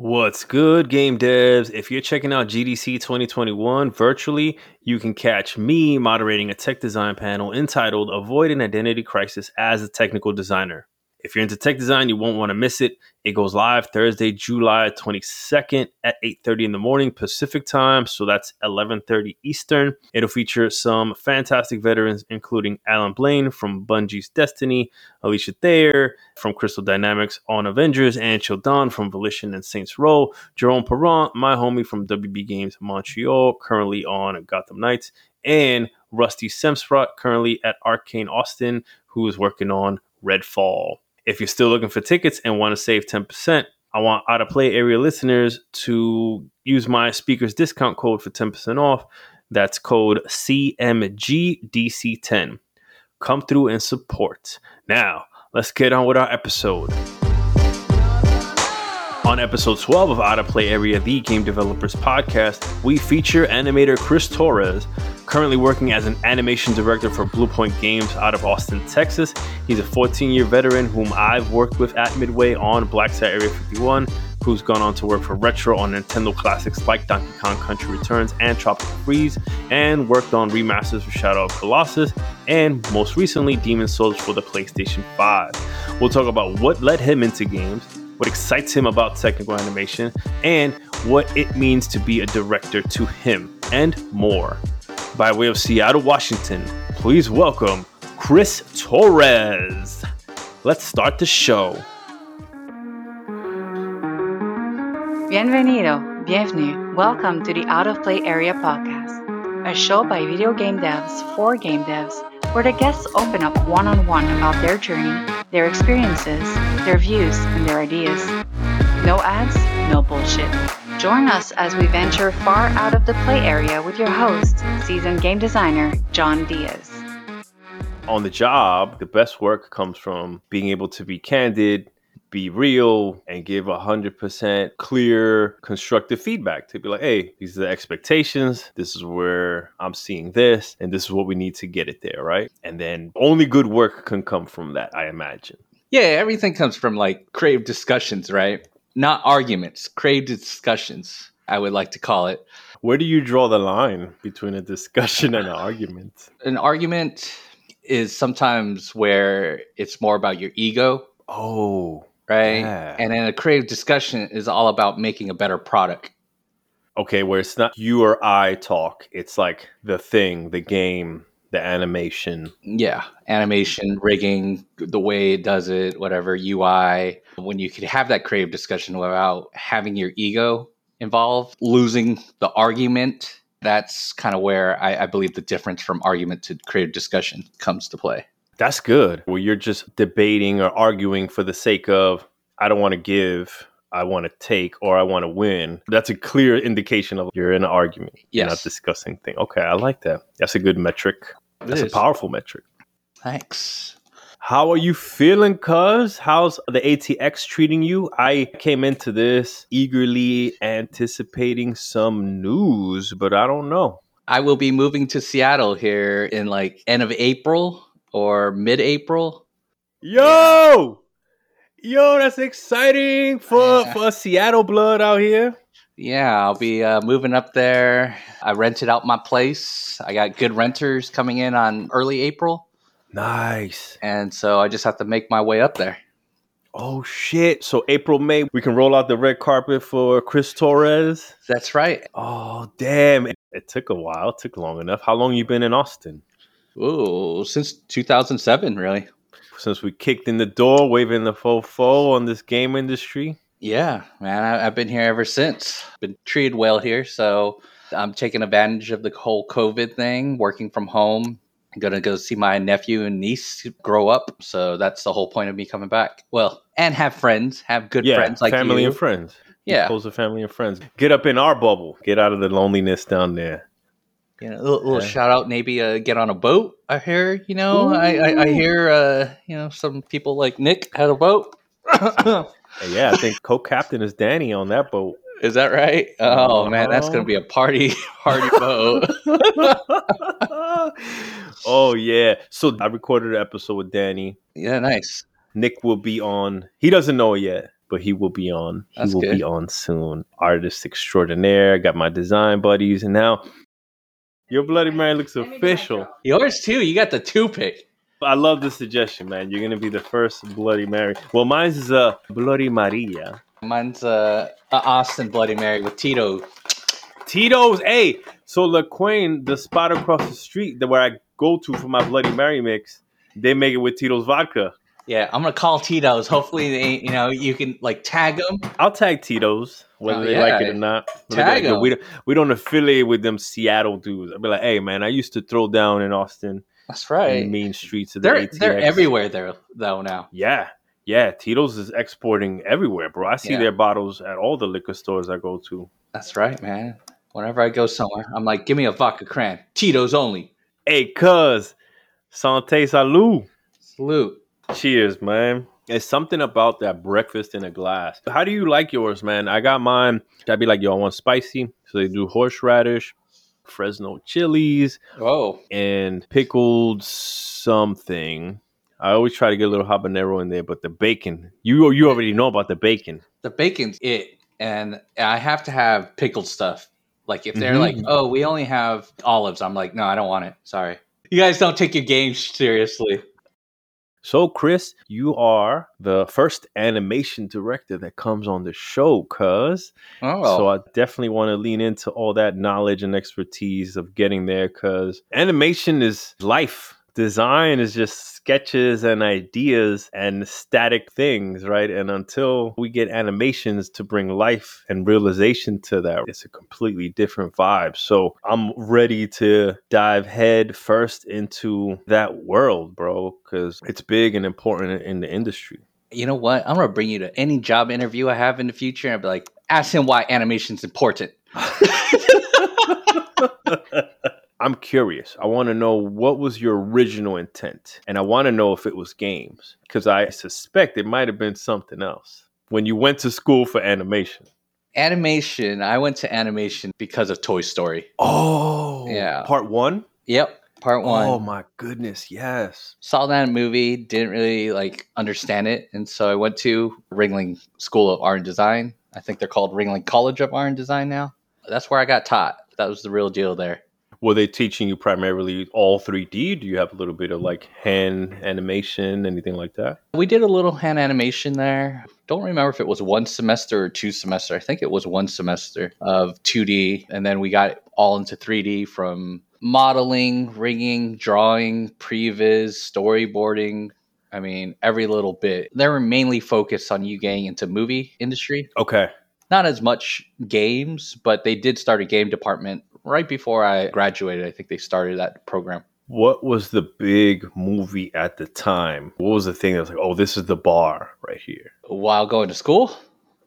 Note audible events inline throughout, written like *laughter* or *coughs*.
What's good, game devs? If you're checking out GDC 2021 virtually, you can catch me moderating a tech design panel entitled Avoid an Identity Crisis as a Technical Designer. If you're into tech design, you won't want to miss it. It goes live Thursday, July 22nd at 8:30 in the morning Pacific time, so that's 11:30 Eastern. It'll feature some fantastic veterans including Alan Blaine from Bungie's Destiny, Alicia Thayer from Crystal Dynamics on Avengers, and Childan from Volition and Saints Row, Jerome Perron, my homie from WB Games Montreal, currently on Gotham Knights, and Rusty Semsprot, currently at Arkane Austin, who is working on Redfall. If you're still looking for tickets and want to save 10%, I want out of play area listeners to use my speaker's discount code for 10% off. That's code CMGDC10. Come through and support. Now, let's get on with our episode. On episode 12 of Out of Play Area, the Game Developers Podcast, we feature animator Chris Torres, currently working as an animation director for Bluepoint Games out of Austin, Texas. He's a 14 year veteran whom I've worked with at Midway on Black Site Area 51, who's gone on to work for Retro on Nintendo classics like Donkey Kong Country Returns and Tropical Freeze, and worked on remasters for Shadow of Colossus, and most recently Demon's Souls for the PlayStation 5. We'll talk about what led him into games what excites him about technical animation, and what it means to be a director to him, and more. By way of Seattle, Washington, please welcome Chris Torres. Let's start the show. Bienvenido, bienvenue, welcome to the Out of Play Area podcast, a show by video game devs for game devs, where the guests open up one on one about their journey, their experiences, their views, and their ideas. No ads, no bullshit. Join us as we venture far out of the play area with your host, seasoned game designer John Diaz. On the job, the best work comes from being able to be candid, be real and give 100% clear constructive feedback to be like hey these are the expectations. This is where i'm seeing this and this is what we need to get it there right? And then only good work can come from that i imagine. Yeah everything comes from like creative discussions right? Not arguments creative discussions i would like to call it. Where do you draw the line between a discussion and an *laughs* argument? An argument is sometimes where it's more about your ego. Oh right? Yeah. And then a creative discussion is all about making a better product. Okay, where it's not you or I talk, it's like the thing, the game, the animation. Yeah, animation, rigging, the way it does it, whatever, UI. When you could have that creative discussion without having your ego involved, losing the argument, that's kind of where I, I believe the difference from argument to creative discussion comes to play. That's good. Where you're just debating or arguing for the sake of, I don't want to give, I want to take, or I want to win. That's a clear indication of you're in an argument. Yes. You're not discussing things. Okay, I like that. That's a good metric. That's a powerful metric. Thanks. How are you feeling, cuz? How's the ATX treating you? I came into this eagerly anticipating some news, but I don't know. I will be moving to Seattle here in like end of April or mid April. Yo, yo, that's exciting for for Seattle blood out here. Yeah, I'll be uh, moving up there. I rented out my place. I got good renters coming in on early April. Nice. And so I just have to make my way up there. Oh shit! So April, May, we can roll out the red carpet for Chris Torres. That's right. Oh damn! It took a while. It took long enough. How long you been in Austin? Oh, since 2007, really. Since we kicked in the door, waving the fofo on this game industry. Yeah, man, I, have been here ever since. Been treated well here, so I'm taking advantage of the whole COVID thing, working from home. I'm gonna go see my nephew and niece grow up, so that's the whole point of me coming back. Well, and have friends, have good yeah, friends like family you. and friends. Yeah, close to family and friends. Get up in our bubble. Get out of the loneliness down there. You know, a little, little shout out, maybe uh, get on a boat. I hear, you know, I, I, I, hear, uh, you know, some people like Nick had a boat. *coughs* yeah, I think co-captain is Danny on that boat. Is that right? Oh uh-huh. man, that's gonna be a party *laughs* party boat. *laughs* oh yeah. So I recorded an episode with Danny. Yeah, nice. Nick will be on. He doesn't know yet. but he will be on. He That's will good. be on soon. Artist extraordinaire. Got my design buddies, and now your Bloody Mary looks official. Yours too. You got the two pick. I love the suggestion, man. You're gonna be the first Bloody Mary. Well, mine's is a Bloody Maria. Mine's uh, a Austin Bloody Mary with Tito. Tito's, hey. So LaQuain, the spot across the street that where I go to for my Bloody Mary mix, they make it with Tito's vodka. Yeah, I'm gonna call Tito's. Hopefully, they, you know, you can like tag them. I'll tag Tito's whether Oh, they yeah. like it or not. Tag like We don't, we don't affiliate with them Seattle dudes. I'll be like, hey man, I used to throw down in Austin That's in right. the main streets of the They're ATX. they're everywhere there though now. Yeah, yeah. Tito's is exporting everywhere, bro. I see Yeah. their bottles at all the liquor stores I go to. That's right, man. Whenever I go somewhere, I'm like, give me a vodka cran. Tito's only. Hey, cuz, santé salud. Salute. Cheers, man. It's something about that breakfast in a glass. How do you like yours, man? I got mine. I'd be like, yo, I want spicy. So they do horseradish, Fresno chilies, Whoa. and pickled something. I always try to get a little habanero in there, but the bacon, you you already know about the bacon. The bacon's it, and I have to have pickled stuff. Like if they're Mhm. like, oh, we only have olives, I'm like, no, I don't want it. Sorry. You guys don't take your game seriously. So, Chris, you are the first animation director that comes on the show, cuz. Oh, So I definitely want to lean into all that knowledge and expertise of getting there because animation is life. Design is just sketches and ideas and static things, right? And until we get animations to bring life and realization to that, it's a completely different vibe. So I'm ready to dive head first into that world, bro, because it's big and important in the industry. you know what? I'm gonna bring you to any job interview I have in the future, and be like, ask him why animation's important. *laughs* *laughs* I'm curious. I want to know what was your original intent, and I want to know if it was games because I suspect it might have been something else when you went to school for animation. Animation. I went to animation because of Toy Story. Oh, Yeah. Part one. Yep, part one. Oh my goodness, yes. saw that movie didn't really like understand it and so i went to ringling school of art and design i think they're called ringling college of art and design now that's where i got taught that was the real deal there Were they teaching you primarily all 3D? Do you have a little bit of like hand animation, anything like that? we did a little hand animation there don't remember if it was one semester or two semester i think it was one semester of 2d and then we got all into 3d from modeling rigging drawing previs storyboarding i mean every little bit they were mainly focused on you getting into movie industry Okay. not as much games, but they did start a game department right before I graduated. I think they started that program. What was the big movie at the time? What was the thing that was like, oh, this is the bar right here? While going to school,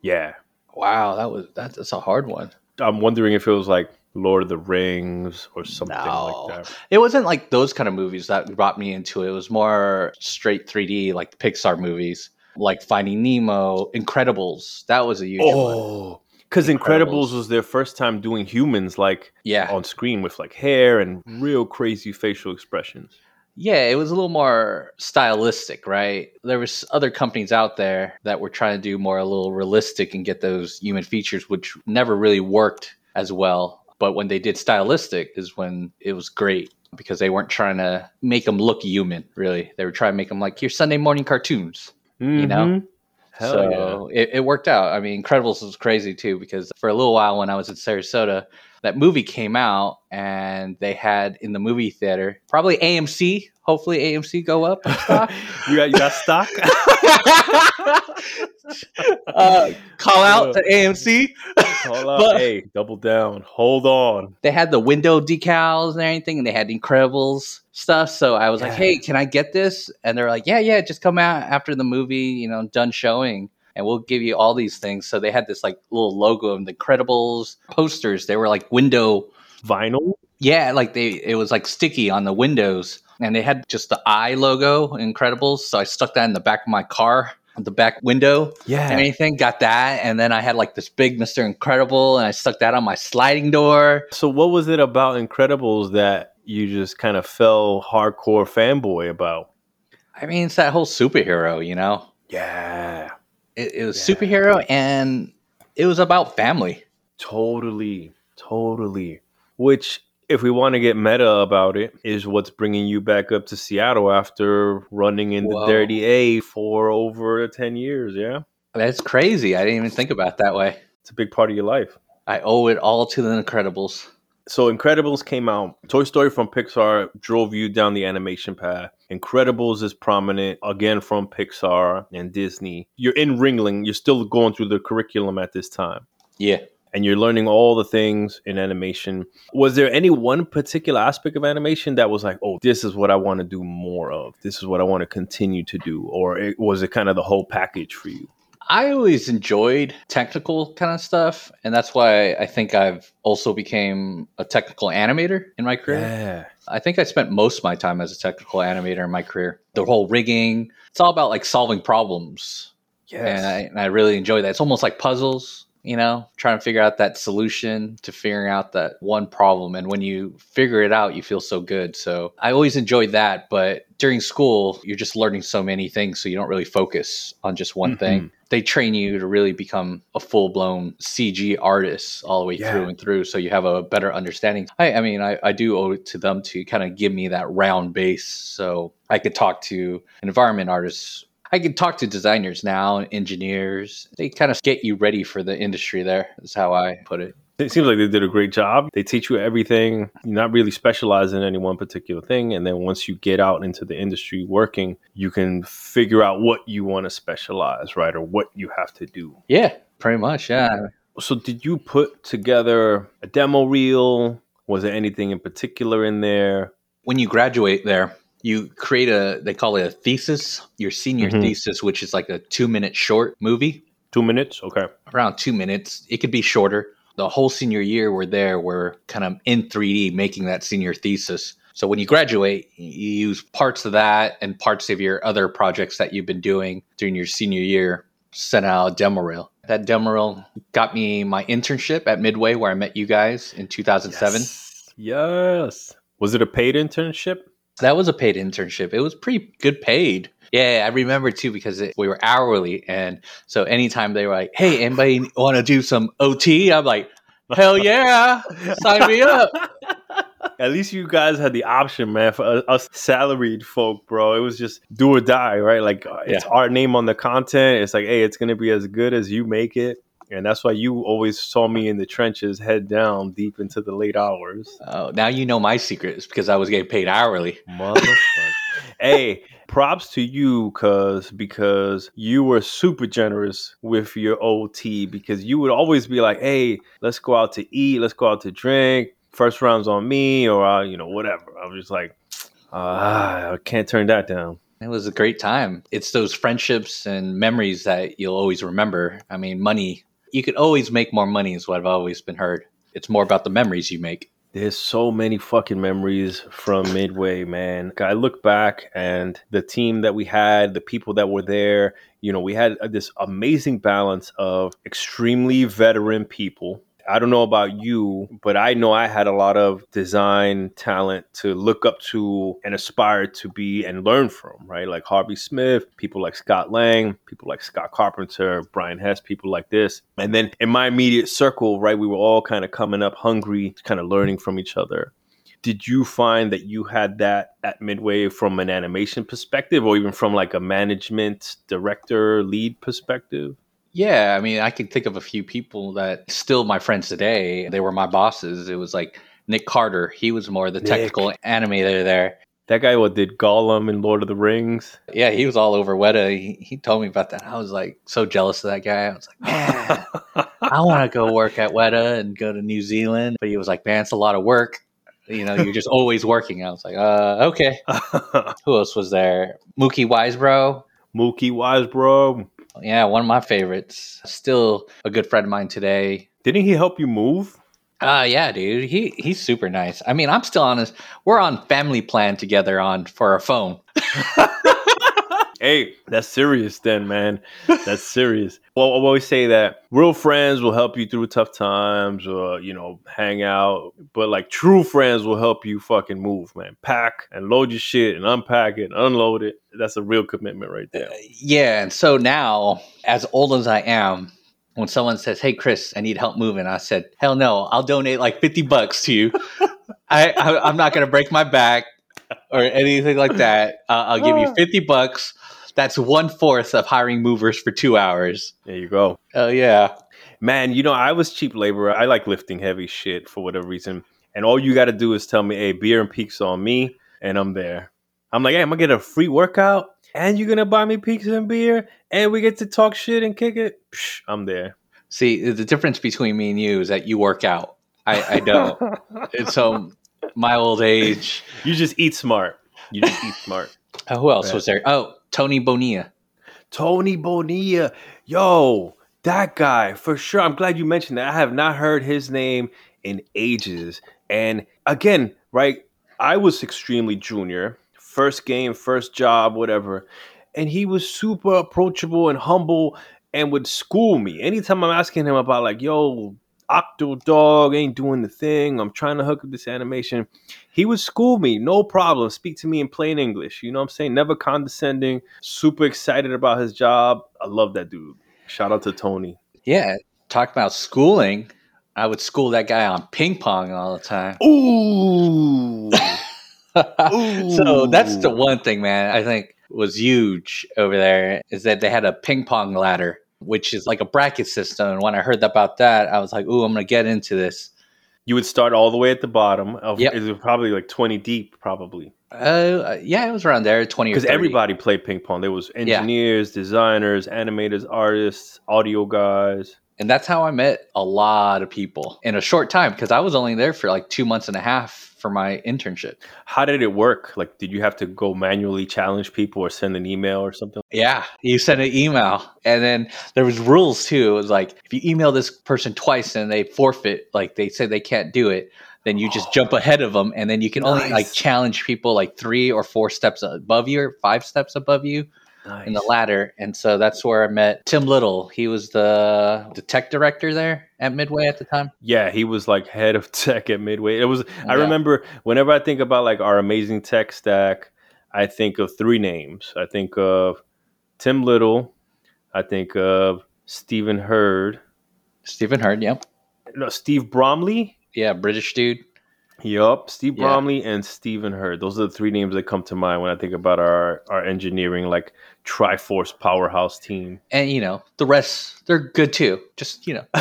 Yeah. wow, that was that's, that's a hard one. I'm wondering if it was like Lord of the Rings or something No. like that. It wasn't like those kind of movies that brought me into it. It was more straight 3D, like Pixar movies, like Finding Nemo, Incredibles. That was a huge one. Oh, Because Incredibles. Incredibles was their first time doing humans like Yeah, on screen with like hair and mm-hmm. real crazy facial expressions. Yeah, it was a little more stylistic, right? There was other companies out there that were trying to do more a little realistic and get those human features, which never really worked as well. But when they did stylistic, is when it was great because they weren't trying to make them look human. Really, they were trying to make them like your Sunday morning cartoons. You know? Mm-hmm. Hell so it, it worked out. I mean, Incredibles was crazy too because for a little while when I was in Sarasota, that movie came out and they had in the movie theater probably AMC. Hopefully AMC go up stock. *laughs* you got you got stock? *laughs* *laughs* uh, call out to AMC. Call out. But- hey, double down. Hold on. They had the window decals and everything, and they had Incredibles stuff. So I was like, "Hey, can I get this?" And they're like, "Yeah, yeah, just come out after the movie, you know, done showing." And we'll give you all these things. So they had this like little logo of the Incredibles posters. They were like window Vinyl? Yeah, like they it was like sticky on the windows, and they had just the eye logo, Incredibles. So I stuck that in the back of my car, the back window, Yeah. anything. Got that, and then I had like this big Mister Incredible, and I stuck that on my sliding door. So what was it about Incredibles that you just kind of fell hardcore fanboy about? I mean, it's that whole superhero, you know. Yeah. It, it was Yeah. superhero and it was about family. Totally, totally. Which, if we want to get meta about it, is what's bringing you back up to Seattle after running in Whoa. the Dirty A for over 10 years. Yeah. That's crazy. I didn't even think about that way. It's a big part of your life. I owe it all to the Incredibles. So Incredibles came out. Toy Story from Pixar drove you down the animation path. Incredibles is prominent again from Pixar and Disney. You're in Ringling. You're still going through the curriculum at this time. Yeah. And you're learning all the things in animation. Was there any one particular aspect of animation that was like, oh, this is what I want to do more of? This is what I want to continue to do? Or it, was it kind of the whole package for you? I always enjoyed technical kind of stuff, and that's why I think I've also became a technical animator in my career. Yeah. I think I spent most of my time as a technical animator in my career. The whole rigging, it's all about like solving problems. Yes. And, I, and I really enjoy that. It's almost like puzzles, you know, trying to figure out that solution to figuring out that one problem. And when you figure it out, you feel so good. So I always enjoyed that. But during school, you're just learning so many things. So you don't really focus on just one Mhm. thing. They train you to really become a full blown CG artist all the way Yeah. through and through. So you have a better understanding. I, I mean, I, I do owe it to them to kind of give me that round base. So I could talk to environment artists I can talk to designers now, and engineers. They kind of get you ready for the industry there, is how I put it. It seems like they did a great job. They teach you everything. You're not really specialized in any one particular thing. And then once you get out into the industry working, you can figure out what you want to specialize, right? Or what you have to do. Yeah, pretty much. Yeah. So, did you put together a demo reel? Was there anything in particular in there? When you graduate there, you create a, they call it a thesis, your senior Mhm. thesis, which is like a two minute short movie, Two minutes? Okay. around two minutes. It could be shorter. The whole senior year we're there, we're kind of in 3D making that senior thesis. So when you graduate, you use parts of that and parts of your other projects that you've been doing during your senior year, send out a demo reel. That demo reel got me my internship at Midway, where I met you guys in 2007. Yes. Yes. Was it a paid internship? That was a paid internship. It was pretty good paid. Yeah, I remember too because it, we were hourly, and so anytime they were like, "Hey, anybody want to do some OT?" I'm like, "Hell yeah, sign me up!" *laughs* At least you guys had the option, man. For us- salaried folk, bro, it was just do or die, right? Like uh, it's our name on the content. It's like, hey, it's gonna be as good as you make it, and that's why you always saw me in the trenches, head down, deep into the late hours. Oh, now you know my secret is because I was getting paid hourly. *laughs* Motherfucker. hey, props to you, cause because you were super generous with your OT because you would always be like, hey, let's go out to eat, let's go out to drink. First round's on me, or uh, you know, whatever. I was just like, ah, I can't turn that down. It was a great time. It's those friendships and memories that you'll always remember. I mean, money, you could always make more money, is what I've always been heard. It's more about the memories you make. There's so many fucking memories from Midway, man. I look back and the team that we had, the people that were there, you know, we had this amazing balance of extremely veteran people. I don't know about you, but I know I had a lot of design talent to look up to and aspire to be and learn from, right? Like Harvey Smith, people like Scott Lang, people like Scott Carpenter, Brian Hess, people like this. And then in my immediate circle, right, we were all kind of coming up hungry, kind of learning from each other. Did you find that you had that at Midway from an animation perspective or even from like a management director lead perspective? Yeah, I mean, I can think of a few people that still my friends today. They were my bosses. It was like Nick Carter. He was more the Nick. technical animator there. That guy what did Gollum in Lord of the Rings? Yeah, he was all over Weta. He, he told me about that. I was like so jealous of that guy. I was like, man, I *laughs* want to go work at Weta and go to New Zealand. But he was like, man, it's a lot of work. You know, you're just *laughs* always working. I was like, uh, okay. *laughs* Who else was there? Mookie Wisebro. Mookie Wise, bro. Yeah, one of my favorites. Still a good friend of mine today. Didn't he help you move? Uh yeah, dude. He he's super nice. I mean, I'm still on his we're on family plan together on for our phone. *laughs* Hey, that's serious then, man. That's *laughs* serious. Well, I always say that real friends will help you through tough times or, you know, hang out. But like true friends will help you fucking move, man. Pack and load your shit and unpack it and unload it. That's a real commitment right there. Yeah. And so now, as old as I am, when someone says, Hey, Chris, I need help moving, I said, Hell no, I'll donate like 50 bucks to you. *laughs* I, I, I'm not going to break my back or anything like that. Uh, I'll give you 50 bucks that's one fourth of hiring movers for two hours. There you go. Oh yeah, man. You know, I was cheap labor. I like lifting heavy shit for whatever reason. And all you got to do is tell me, "Hey, beer and pizza on me," and I'm there. I'm like, "Hey, I'm gonna get a free workout, and you're gonna buy me pizza and beer, and we get to talk shit and kick it." Psh, I'm there. See, the difference between me and you is that you work out. I, I don't. *laughs* and so, my old age, you just eat smart. You just eat smart. Oh, *laughs* who else was there? Oh, Tony Bonilla. Tony Bonilla. Yo, that guy for sure. I'm glad you mentioned that. I have not heard his name in ages. And again, right, I was extremely junior. First game, first job, whatever. And he was super approachable and humble and would school me. Anytime I'm asking him about like, yo, Octodog ain't doing the thing. I'm trying to hook up this animation. He would school me, no problem. Speak to me in plain English. You know what I'm saying? Never condescending. Super excited about his job. I love that dude. Shout out to Tony. Yeah. Talk about schooling. I would school that guy on ping pong all the time. Ooh. Ooh. *laughs* so that's the one thing, man, I think was huge over there is that they had a ping pong ladder which is like a bracket system. And when I heard about that, I was like, "Ooh, I'm gonna get into this." You would start all the way at the bottom. Of, yep. it was probably like 20 deep, probably. Uh, yeah, it was around there, 20 Because everybody played ping pong. There was engineers, yeah. designers, animators, artists, audio guys. And that's how I met a lot of people in a short time because I was only there for like two months and a half for my internship. How did it work? Like, did you have to go manually challenge people or send an email or something? Yeah, you send an email, and then there was rules too. It was like if you email this person twice and they forfeit, like they say they can't do it, then you just oh, jump ahead of them, and then you can nice. only like challenge people like three or four steps above you or five steps above you nice. in the ladder. And so that's where I met Tim Little. He was the the tech director there at Midway at the time. Yeah, he was like head of tech at Midway. It was I remember whenever I think about like our amazing tech stack, I think of three names. I think of Tim Little, I think of Stephen Hurd. Stephen Hurd, yep. No, Steve Bromley. Yeah, British dude. Yup, Steve yeah. Bromley and Stephen Hurd. Those are the three names that come to mind when I think about our our engineering like Triforce powerhouse team. And you know, the rest they're good too. Just you know, *laughs*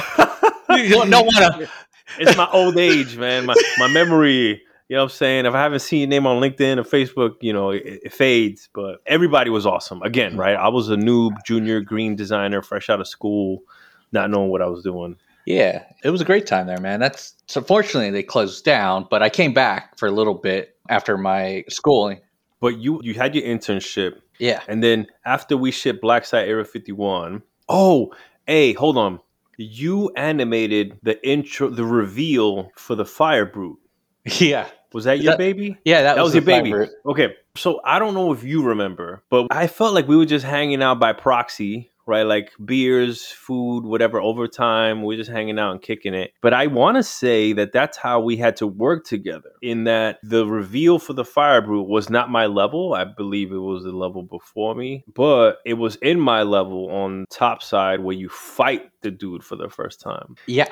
don't, don't want to. It's my old age, man. My my memory. You know what I'm saying? If I haven't seen your name on LinkedIn or Facebook, you know, it, it, fades. But everybody was awesome. Again, right? I was a noob junior green designer, fresh out of school, not knowing what I was doing. Yeah, it was a great time there, man. That's so fortunately they closed down, but I came back for a little bit after my schooling. But you you had your internship. Yeah. And then after we shipped Blacksite Area 51, oh, hey, hold on. You animated the intro the reveal for the Fire Brute. *laughs* Yeah. Was that your that, baby? Yeah, that, that was, was your baby. Okay. So I don't know if you remember, but I felt like we were just hanging out by proxy right? Like beers, food, whatever, overtime. We're just hanging out and kicking it. But I want to say that that's how we had to work together in that the reveal for the Fire Brute was not my level. I believe it was the level before me, but it was in my level on top side where you fight the dude for the first time. Yeah.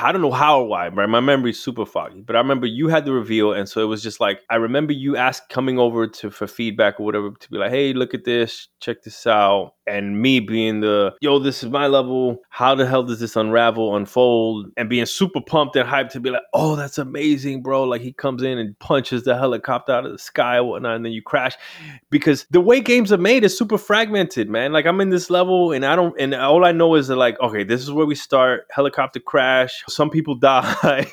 I don't know how or why, right? My memory's super foggy, but I remember you had the reveal, and so it was just like I remember you asked coming over to for feedback or whatever to be like, "Hey, look at this, check this out," and me being the yo, this is my level. How the hell does this unravel, unfold, and being super pumped and hyped to be like, "Oh, that's amazing, bro!" Like he comes in and punches the helicopter out of the sky and whatnot, and then you crash because the way games are made is super fragmented, man. Like I'm in this level, and I don't, and all I know is that like, okay, this is where we start. Helicopter crash some people die *laughs*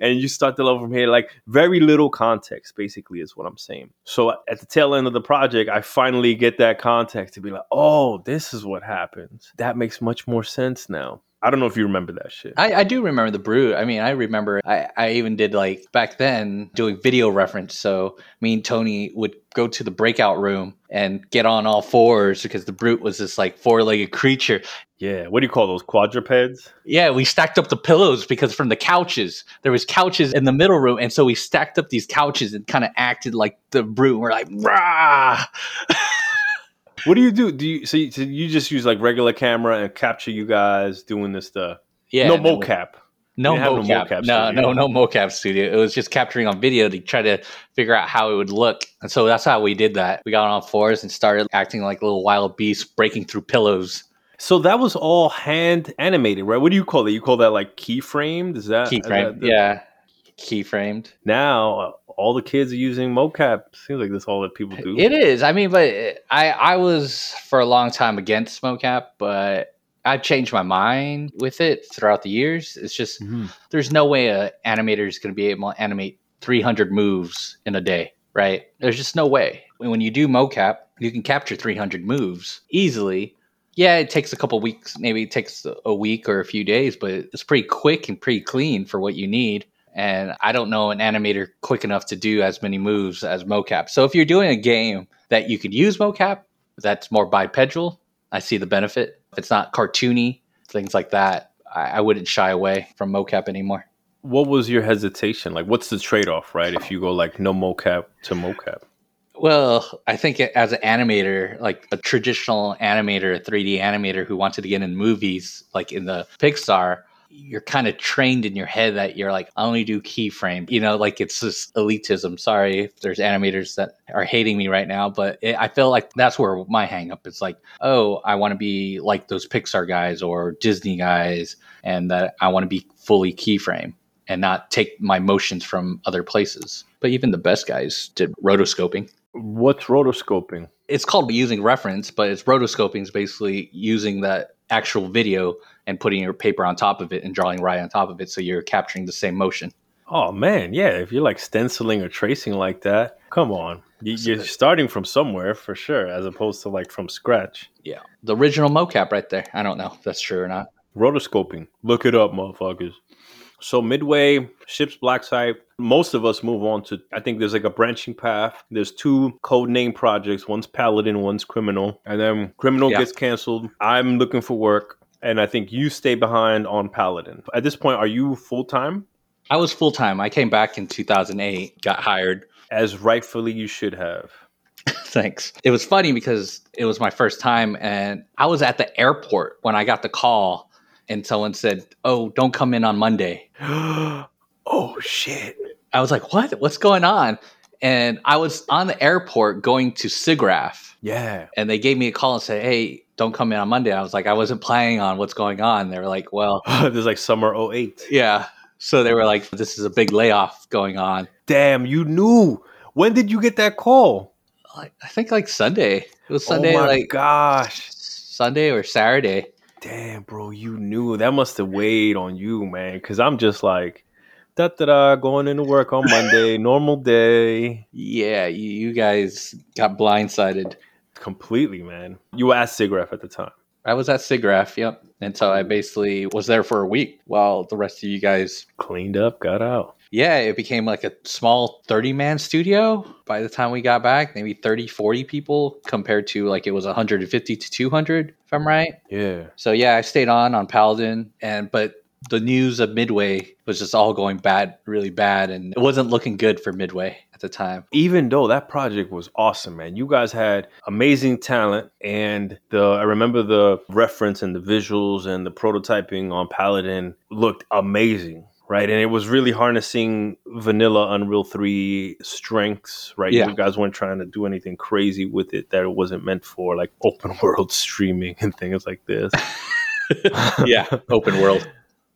and you start the level from here like very little context basically is what i'm saying so at the tail end of the project i finally get that context to be like oh this is what happens that makes much more sense now I don't know if you remember that shit. I, I do remember the Brute. I mean, I remember I, I even did like back then doing video reference. So me and Tony would go to the breakout room and get on all fours because the Brute was this like four legged creature. Yeah. What do you call those quadrupeds? Yeah, we stacked up the pillows because from the couches, there was couches in the middle room. And so we stacked up these couches and kind of acted like the Brute. We're like, rah! *laughs* What do you do? Do you so you, so you just use like regular camera and capture you guys doing this stuff? Yeah. no and then we- mocap. No didn't no mocap. mocap No, no, no mocap studio. It was just capturing on video to try to figure out how it would look. And so that's how we did that. We got on fours and started acting like little wild beasts breaking through pillows. So that was all hand animated, right? What do you call it? You call that like keyframed? Is that is Keyframe. that the- Yeah. Keyframed. Now uh, all the kids are using mocap. Seems like that's all that people do. It is. I mean, but I I was for a long time against mocap, but I've changed my mind with it throughout the years. It's just Mhm. there's no way a animator is going to be able to animate 300 moves in a day, right? There's just no way. When you do mocap, you can capture 300 moves easily. Yeah, it takes a couple weeks, maybe it takes a week or a few days, but it's pretty quick and pretty clean for what you need. And I don't know an animator quick enough to do as many moves as mocap. So if you're doing a game that you could use mocap, that's more bipedal, I see the benefit. If it's not cartoony, things like that, I, I wouldn't shy away from mocap anymore. What was your hesitation? Like, what's the trade off, right? If you go like no mocap to mocap. Well, I think as an animator, like a traditional animator, a 3D animator who wanted to get in movies, like in the Pixar, you're kind of trained in your head that you're like, I only do keyframe. You know, like it's this elitism. Sorry if there's animators that are hating me right now, but it, I feel like that's where my hang up is like, oh, I want to be like those Pixar guys or Disney guys, and that I want to be fully keyframe and not take my motions from other places. But even the best guys did rotoscoping What's rotoscoping? it's called using reference, but it's rotoscoping is basically using that actual video and putting your paper on top of it and drawing right on top of it, so you're capturing the same motion. Oh man, yeah. If you're like stenciling or tracing like that, come on, you, you're starting from somewhere for sure, as opposed to like from scratch. Yeah, the original mocap right there. I don't know if that's true or not. Rotoscoping. Look it up, motherfuckers. So Midway, Ship's Black Site, most of us move on to I think there's like a branching path. There's two code name projects. One's Paladin, one's Criminal. And then Criminal Yeah. gets canceled. I'm looking for work. And I think you stay behind on Paladin. At this point, are you full time? I was full time. I came back in 2008, got hired. As rightfully you should have. *laughs* Thanks. It was funny because it was my first time, and I was at the airport when I got the call, and someone said, "Oh, don't come in on Monday." *gasps* oh shit. I was like, "What? What's going on?" And I was on the airport going to SIGGRAPH, Yeah. and they gave me a call and said, "Hey, don't come in on Monday." I was like, "I wasn't planning on what's going on." They were like, "Well, *laughs* There's like summer 08. yeah." So they were like, "This is a big layoff going on." Damn, you knew. When did you get that call? Like, I think like Sunday. It was oh Sunday, oh my like gosh. Sunday or Saturday. Damn, bro, you knew. That must have weighed on you, man. Cause I'm just like, da da da, going into work on Monday, *laughs* normal day. Yeah, you, you guys got blindsided. Completely, man. You were at SIGGRAPH at the time. I was at SIGGRAPH, yep. And so I basically was there for a week while the rest of you guys. Cleaned up, got out. Yeah, it became like a small 30 man studio by the time we got back, maybe 30, 40 people compared to like it was 150 to 200, if I'm right. Yeah. So yeah, I stayed on on Paladin, and but the news of Midway was just all going bad, really bad, and it wasn't looking good for Midway at the time. Even though that project was awesome, man. You guys had amazing talent and the I remember the reference and the visuals and the prototyping on Paladin looked amazing. Right. And it was really harnessing vanilla Unreal 3 strengths, right? Yeah. You guys weren't trying to do anything crazy with it that it wasn't meant for, like open *laughs* world streaming and things like this. *laughs* yeah, open world.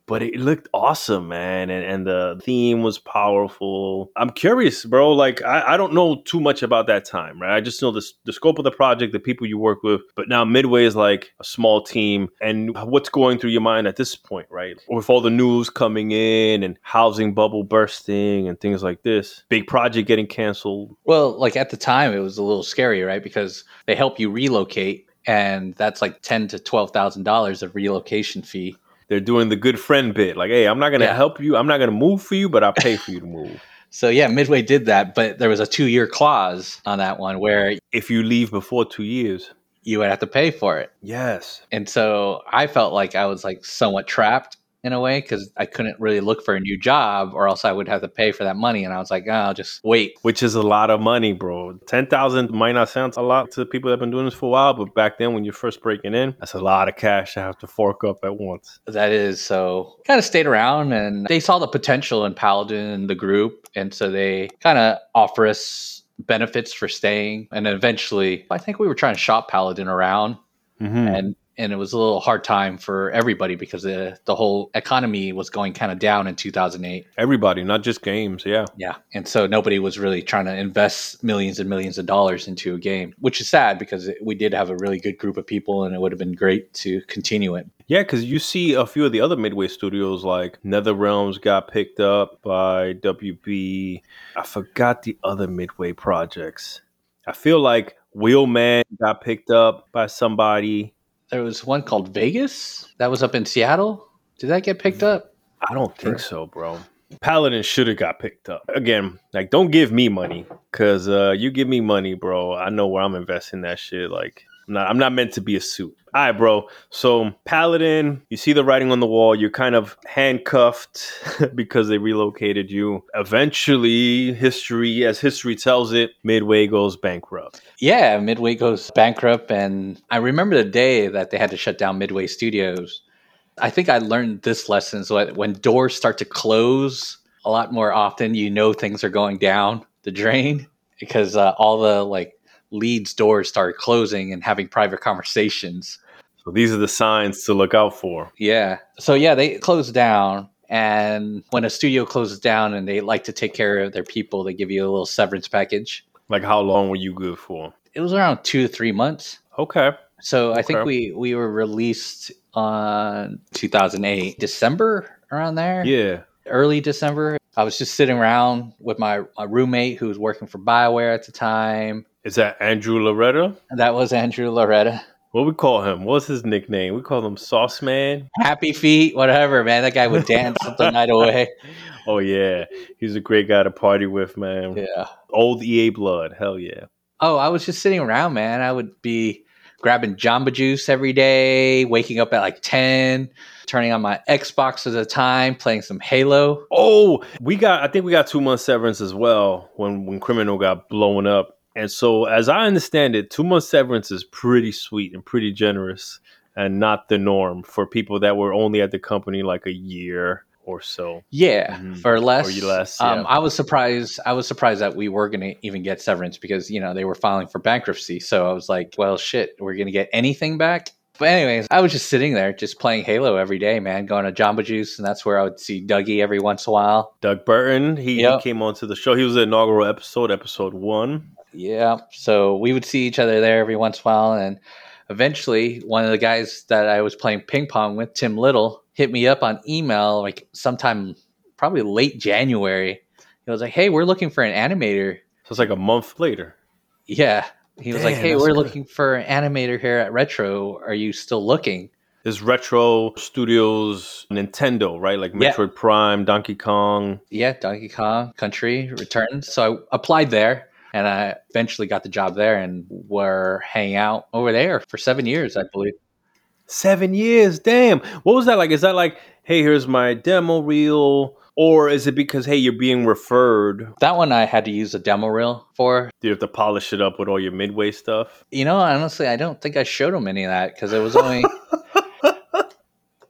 But it looked awesome, man, and, and the theme was powerful. I'm curious, bro. Like, I, I don't know too much about that time, right? I just know the, the scope of the project, the people you work with, but now Midway is like a small team. And what's going through your mind at this point, right? With all the news coming in and housing bubble bursting and things like this, big project getting canceled. Well, like at the time, it was a little scary, right? Because they help you relocate, and that's like ten to twelve thousand dollars of relocation fee. They're doing the good friend bit. Like, hey, I'm not gonna Yeah. help you. I'm not gonna move for you, but I'll pay for you to move. *laughs* So yeah, Midway did that, but there was a two year clause on that one where if you leave before two years. you would have to pay for it. Yes. And so I felt like I was like somewhat trapped in a way because I couldn't really look for a new job or else I would have to pay for that money. And I was like, oh, I'll just wait. Which is a lot of money, bro. Ten thousand might not sound a lot to people that have been doing this for a while, but back then when you're first breaking in, that's a lot of cash to have to fork up at once. That is so kind of stayed around and they saw the potential in Paladin and the group. And so they kind of offer us benefits for staying. And eventually, I think we were trying to shop Paladin around Mm-hmm. and and it was a little hard time for everybody because the the whole economy was going kind of down in 2008. Everybody, not just games. Yeah. Yeah, and so nobody was really trying to invest millions and millions of dollars into a game, which is sad because we did have a really good group of people, and it would have been great to continue it. Yeah, because you see a few of the other Midway studios like Nether Realms got picked up by WB. I forgot the other Midway projects. I feel like Wheelman got picked up by somebody. There was one called Vegas that was up in Seattle. Did that get picked up? I don't think so, bro. Paladin should have got picked up. Again, like don't give me money cuz uh you give me money, bro. I know where I'm investing that shit like I'm not, I'm not meant to be a suit. All right, bro. So Paladin, you see the writing on the wall. You're kind of handcuffed *laughs* because they relocated you. Eventually, history, as history tells it, Midway goes bankrupt. Yeah, Midway goes bankrupt, and I remember the day that they had to shut down Midway Studios. I think I learned this lesson. So when doors start to close a lot more often, you know things are going down the drain because uh, all the like leads doors started closing and having private conversations. So these are the signs to look out for. Yeah. So yeah, they closed down. And when a studio closes down and they like to take care of their people, they give you a little severance package. Like how long were you good for? It was around two to three months. Okay. So I think we we were released on 2008 December around there. Yeah. Early December. I was just sitting around with my, my roommate who was working for Bioware at the time. Is that Andrew Loretta? That was Andrew Loretta. What we call him? What's his nickname? We call him Sauce Man. Happy feet, whatever, man. That guy would dance *laughs* the night away. Oh yeah, he's a great guy to party with, man. Yeah. Old EA blood, hell yeah. Oh, I was just sitting around, man. I would be grabbing Jamba Juice every day, waking up at like 10, turning on my Xbox at the time, playing some Halo. Oh, we got. I think we got two months severance as well when when criminal got blown up. And so, as I understand it, two months severance is pretty sweet and pretty generous, and not the norm for people that were only at the company like a year or so. Yeah, Mhm. for less. Or less, Um, yeah. I was surprised. I was surprised that we were going to even get severance because you know they were filing for bankruptcy. So I was like, well, shit, we're going to get anything back. But anyways, I was just sitting there, just playing Halo every day, man. Going to Jamba Juice, and that's where I would see Dougie every once in a while. Doug Burton, he, Yep. he came onto the show. He was the inaugural episode, episode one. Yeah. So we would see each other there every once in a while. And eventually, one of the guys that I was playing ping pong with, Tim Little, hit me up on email like sometime probably late January. He was like, Hey, we're looking for an animator. So it's like a month later. Yeah. He was like, Hey, we're good. looking for an animator here at Retro. Are you still looking? Is Retro Studios Nintendo, right? Like Yeah. Metroid Prime, Donkey Kong. Yeah, Donkey Kong Country returns. So I applied there and I eventually got the job there and were hanging out over there for seven years, I believe. Seven years, damn. What was that like? Is that like, hey, here's my demo reel? Or is it because, hey, you're being referred? That one I had to use a demo reel for. Do you have to polish it up with all your midway stuff? You know, honestly, I don't think I showed him any of that because it was only. *laughs*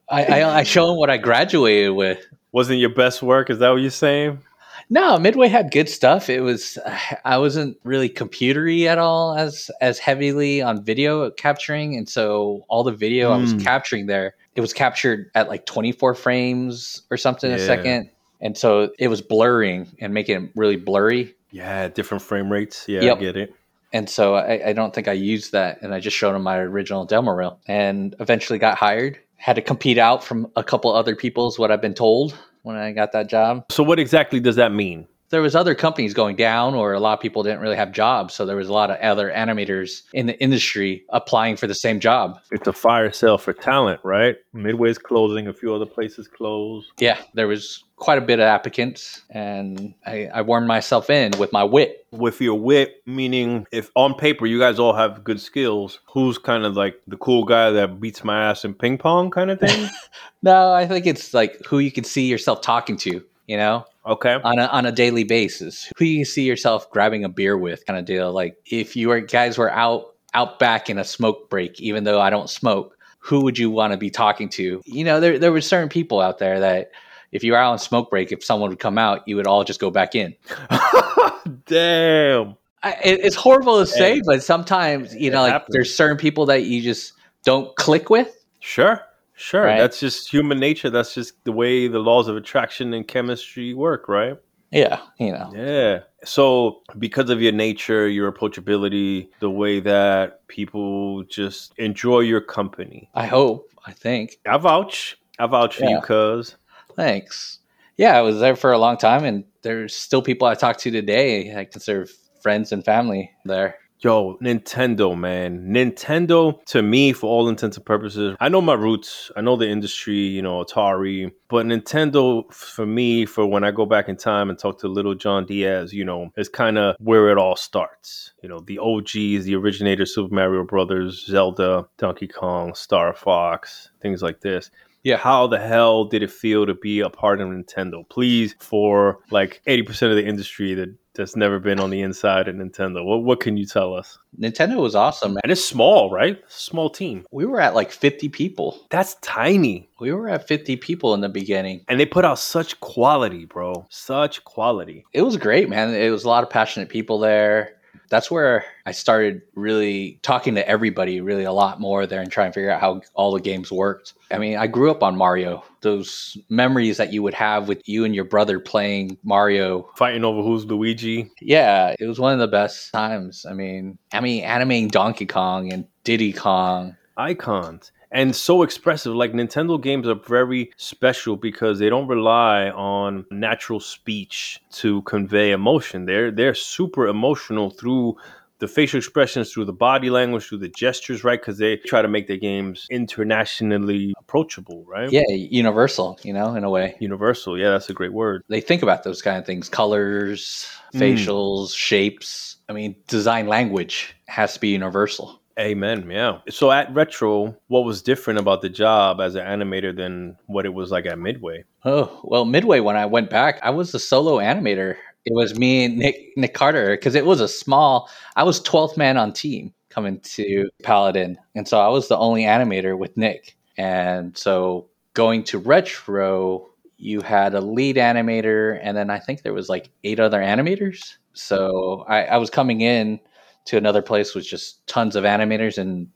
I, I I show him what I graduated with. Wasn't your best work? Is that what you're saying? No, Midway had good stuff. It was *sighs* I wasn't really computery at all as as heavily on video capturing, and so all the video I was Mm. capturing there, it was captured at like 24 frames or something a second, and so it was blurring and making it really blurry. Yeah, different frame rates. Yeah, Yep. I get it. And so I, I don't think I used that, and I just showed him my original demo reel, and eventually got hired. Had to compete out from a couple other people, is what I've been told when I got that job. So, what exactly does that mean? There was other companies going down or a lot of people didn't really have jobs so there was a lot of other animators in the industry applying for the same job It's a fire sale for talent, right? Midway's closing, a few other places closed. yeah there was quite a bit of applicants and i, I warmed myself in with my wit With your wit, meaning if on paper you guys all have good skills, who's kind of like the cool guy that beats my ass in ping pong kind of thing? *laughs* no i think it's like who you can see yourself talking to you know okay. on a, on a daily basis who you see yourself grabbing a beer with kind of deal like if you were guys were out out back in a smoke break even though i don't smoke who would you want to be talking to you know there, there were certain people out there that if you were out on smoke break if someone would come out you would all just go back in *laughs* Damn. I, it, it's horrible to say but sometimes you It know like happens. there's certain people that you just don't click with Sure. Sure. Right. That's just human nature. That's just the way the laws of attraction and chemistry work, right? yeah you know Yeah. So, because of your nature, your approachability, the way that people just enjoy your company, i hope i think I vouch. I vouch for you, cuz. Thanks. Yeah, I was there for a long time, and there's still people I talk to today. I consider friends and family there. Yo, Nintendo, man. Nintendo, to me, for all intents and purposes, I know my roots. I know the industry, you know, Atari. But Nintendo, for me, for when I go back in time and talk to little John Diaz, you know, is kind of where it all starts. You know, the OGs, the originator, Super Mario Brothers, Zelda, Donkey Kong, Star Fox, things like this. Yeah. How the hell did it feel to be a part of Nintendo? Please, for like 80% of the industry that that's never been on the inside of Nintendo, what, what can you tell us? Nintendo was awesome. man. And it's small, right? Small team. We were at like 50 people. That's tiny. We were at 50 people in the beginning. And they put out such quality, bro. Such quality. It was great, man. It was a lot of passionate people there. That's where I started really talking to everybody really a lot more there and trying to figure out how all the games worked. I mean, I grew up on Mario. Those memories that you would have with you and your brother playing Mario Fighting over who's Luigi. Yeah, it was one of the best times. I mean, I mean, animating Donkey Kong and Diddy Kong. Icons. And so expressive. Like Nintendo games are very special because they don't rely on natural speech to convey emotion. They're they're super emotional through the facial expressions, through the body language, through the gestures, right? Because they try to make their games internationally approachable, right? Yeah, universal, you know, in a way. Universal. Yeah, that's a great word. They think about those kind of things colors, Mm. facials, shapes. I mean, design language has to be universal. Amen. Yeah. So at Retro, what was different about the job as an animator than what it was like at Midway? Oh, well, Midway, when I went back, I was the solo animator. It was me and Nick, Nick Carter because it was a small, I was 12th man on team coming to Paladin. And so I was the only animator with Nick. And so going to Retro, you had a lead animator, and then I think there was like eight other animators. So I, I was coming in to another place with just tons of animators and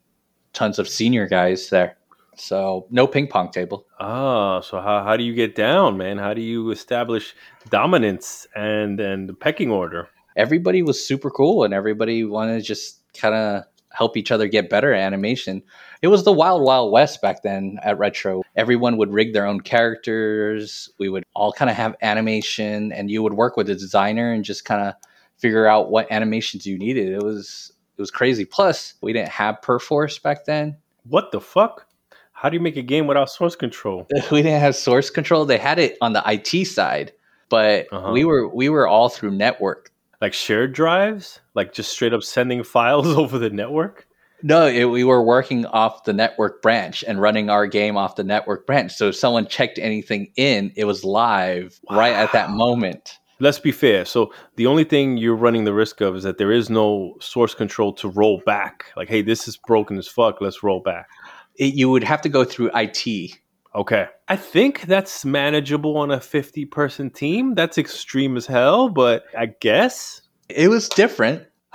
tons of senior guys there. So no ping pong table. Ah, so how, how do you get down, man? How do you establish dominance and and the pecking order? everybody was super cool and everybody wanted to just kind of help each other get better at animation. It was the wild, wild west back then at Retro. Everyone would rig their own characters. We would all kind of have animation, and you would work with a designer and just kind of figure out what animations you needed. It was it was crazy. Plus, we didn't have Perforce back then. What the fuck? How do you make a game without source control? *laughs* We didn't have source control. They had it on the IT side, but Uh-huh. we were we were all through network. Like shared drives? Like just straight up sending files *laughs* over the network? No, it, we were working off the network branch and running our game off the network branch. So if someone checked anything in, it was live right at that moment. Let's be fair. So the only thing you're running the risk of is that there is no source control to roll back. Like, hey, this is broken as fuck. Let's roll back. It, you would have to go through IT. Okay. I think that's manageable on a 50 person team. That's extreme as hell, but I guess. It was different. *laughs*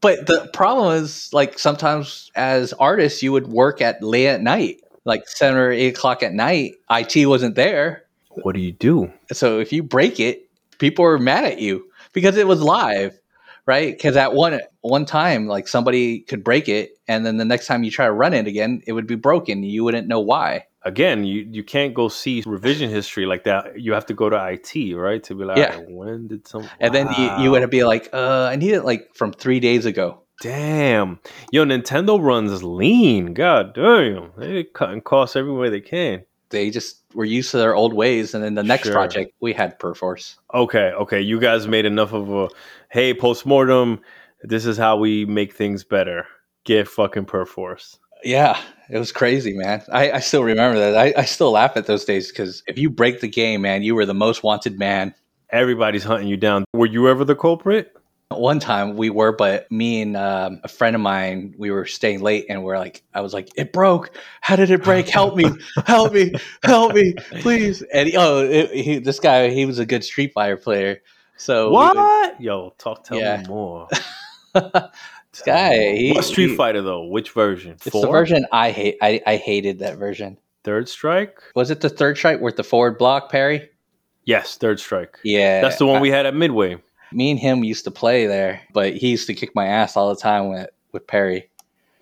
but the problem is, like, sometimes as artists, you would work at late at night, like seven or eight o'clock at night. IT wasn't there. What do you do? So if you break it, people are mad at you because it was live, right? Because at one one time, like somebody could break it, and then the next time you try to run it again, it would be broken. You wouldn't know why. again, you you can't go see revision history like that. You have to go to IT, right, to be like, Yeah. "Alright, when did some? And then you, you Wow. would be like, uh, I need it like from three days ago. Damn. Yo, Nintendo runs lean. God damn. They're cutting costs everywhere they can. They just were used to their old ways. And then the next Sure. project, we had Perforce. Okay, okay. You guys made enough of a hey, postmortem. This is how we make things better. Get fucking Perforce. Yeah, it was crazy, man. I, I still remember that. I, I still laugh at those days because if you break the game, man, you were the most wanted man. Everybody's hunting you down. Were you ever the culprit? One time we were, but me and um, a friend of mine, we were staying late, and we're like, I was like, it broke. How did it break? Help me! Help me! Help me! Please! And oh, it, he, this guy, he was a good Street Fighter player. So we What? Yo, talk tell Yeah. *laughs* me more. this guy, he, what Street he- Fighter though? Which version? It's the version I hate. I, I hated that version. Third Strike? Was it the third strike with the forward block parry? Yes, Third Strike. Yeah, That's the one we had at Midway. Me and him used to play there, but he used to kick my ass all the time with with parry.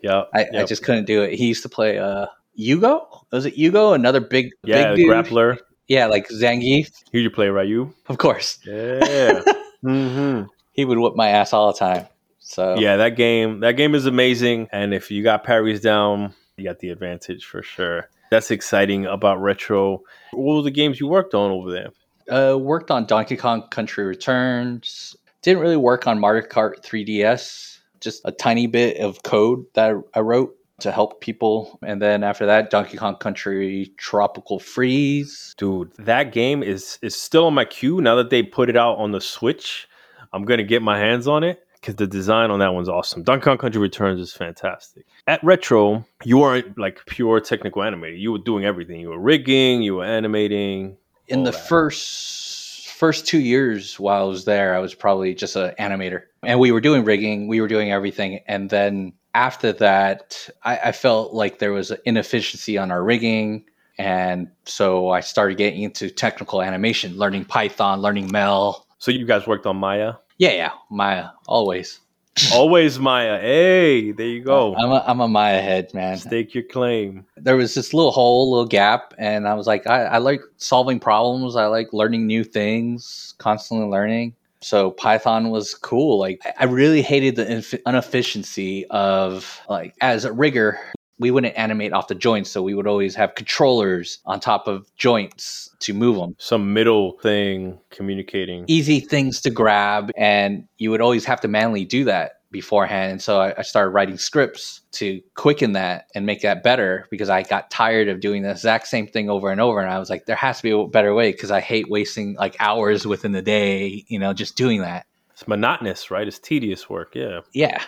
Yeah. I, I just couldn't do it. He used to play uh Hugo. Was it Hugo? Another big yeah, big dude? grappler. Yeah, like Zangief, Who you play, Ryu? of course. Yeah. *laughs* hmm He would whip my ass all the time. So Yeah, that game that game is amazing. And if you got parries down, you got the advantage for sure. That's exciting about retro. What were the games you worked on over there? Uh, worked on Donkey Kong Country Returns. Didn't really work on Mario Kart 3DS. Just a tiny bit of code that I wrote to help people, and then after that, Donkey Kong Country Tropical Freeze. Dude, that game is is still on my queue now that they put it out on the Switch. I'm gonna get my hands on it because the design on that one's awesome. Donkey Kong Country Returns is fantastic. At Retro, you weren't like pure technical animator. You were doing everything. You were rigging, you were animating. In the that. first first two years while I was there, I was probably just an animator, and we were doing rigging, we were doing everything, and then after that, I, I felt like there was an inefficiency on our rigging. And so I started getting into technical animation, learning Python, learning Mel. So you guys worked on Maya. Yeah, yeah, Maya, always. Always Maya. Hey, there you go. I'm a, I'm a Maya head, man. Stake your claim. There was this little hole, little gap, and I was like, I, I like solving problems. I like learning new things, constantly learning. So Python was cool. Like I- really hated the inf- inefficiency of like as a rigger, we wouldn't animate off the joints, so we would always have controllers on top of joints to move them. Some middle thing communicating. easy things to grab and you would always have to manually do that beforehand and so I, I started writing scripts to quicken that and make that better because i got tired of doing the exact same thing over and over and i was like there has to be a better way because i hate wasting like hours within the day you know just doing that It's monotonous, right? It's tedious work. Yeah. yeah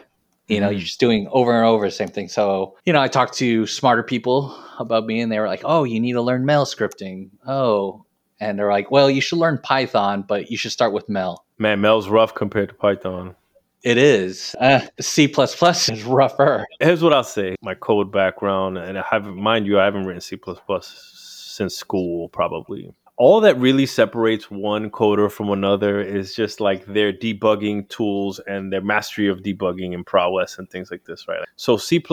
you know Mhm. you're just doing over and over the same thing so you know i talked to smarter people about me and they were like oh you need to learn Mel scripting oh and they're like well you should learn python but you should start with mel Man, Mel's rough compared to Python. It is. Uh, C is rougher. Here's what I'll say. My code background, and I have mind you, I haven't written C since school, probably. All that really separates one coder from another is just like their debugging tools and their mastery of debugging and prowess and things like this, right? So C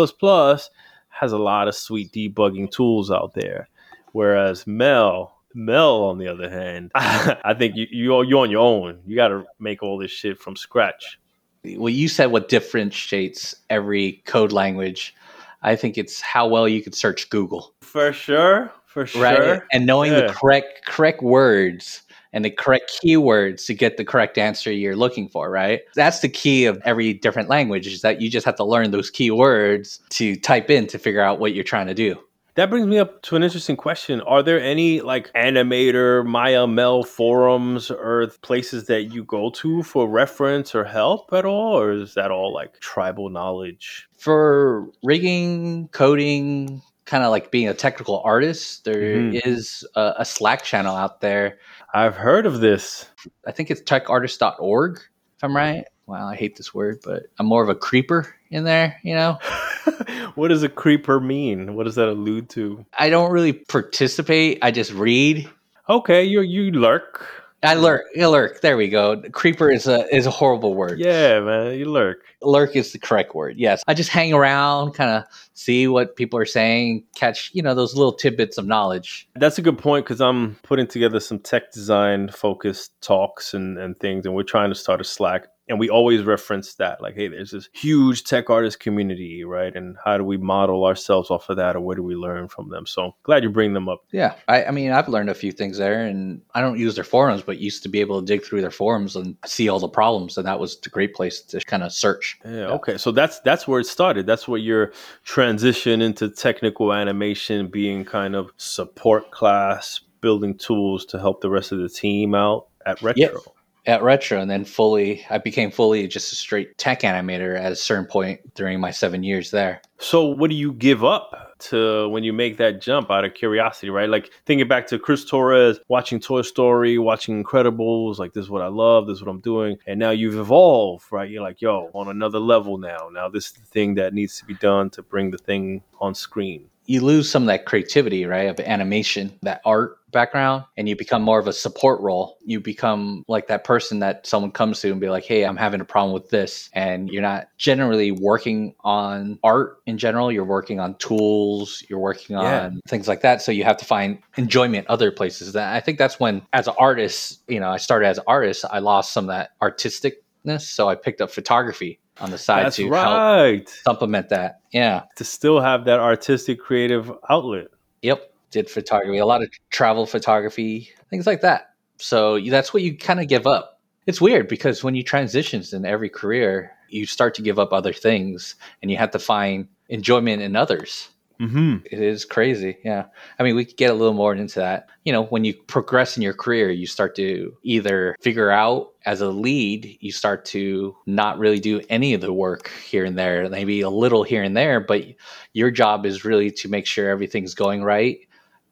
has a lot of sweet debugging tools out there, whereas Mel, Mel, on the other hand, *laughs* I think you you you're on your own. You got to make all this shit from scratch. Well, you said what differentiates every code language. I think it's how well you can search Google, For sure, for sure. right? And knowing Yeah. the correct correct words and the correct keywords to get the correct answer you're looking for, right? That's the key of every different language is that you just have to learn those keywords to type in to figure out what you're trying to do. That brings me up to an interesting question. Are there any like animator, Maya Mel forums or places that you go to for reference or help at all? Or is that all like tribal knowledge? for rigging, coding, kind of like being a technical artist, there is Mhm. a, a Slack channel out there. I've heard of this. I think it's techartist.org, if I'm right. Wow, I hate this word, but I'm more of a creeper in there, you know? *laughs* what does a creeper mean? What does that allude to? I don't really participate, I just read. Okay, you you lurk. I lurk. I lurk. There we go. Creeper is a is a horrible word. Yeah, man, you lurk. Lurk is the correct word. Yes, I just hang around, kind of see what people are saying, catch you know those little tidbits of knowledge. That's a good point because I'm putting together some tech design focused talks and and things, and we're trying to start a Slack and we always reference that like hey there's this huge tech artist community right? And how do we model ourselves off of that or what do we learn from them? So glad you bring them up. Yeah I, I, mean i've learned a few things there and i don't use their forums but used to be able to dig through their forums and see all the problems and that was a great place to kind of search. Yeah, yeah. okay so that's that's where it started. That's where your transition into technical animation being kind of support class building tools to help the rest of the team out at retro. Yep at retro and then fully i became fully just a straight tech animator at a certain point during my seven years there. So what do you give up to when you make that jump out of curiosity right? Like thinking back to chris torres watching toy story watching incredibles like this is what i love this is what i'm doing and now you've evolved right? You're like yo on another level now. Now this is the thing that needs to be done to bring the thing on screen you lose some of that creativity, right, of animation, that art background, and you become more of a support role. You become like that person that someone comes to and be like, hey, I'm having a problem with this. And you're not generally working on art in general. You're working on tools, you're working on yeah. things like that. So you have to find enjoyment other places. And I think that's when, as an artist, you know, I started as an artist, I lost some of that artisticness. So I picked up photography on the side That's to right. help supplement that. Yeah. To still have that artistic creative outlet. Yep. Did photography, a lot of travel photography, things like that. So that's what you kind of give up. It's weird because when you transitions in every career, you start to give up other things and you have to find enjoyment in others. Mm-hmm. It is crazy. Yeah. I mean, we could get a little more into that. You know, when you progress in your career, you start to either figure out as a lead, you start to not really do any of the work here and there, maybe a little here and there, but your job is really to make sure everything's going right.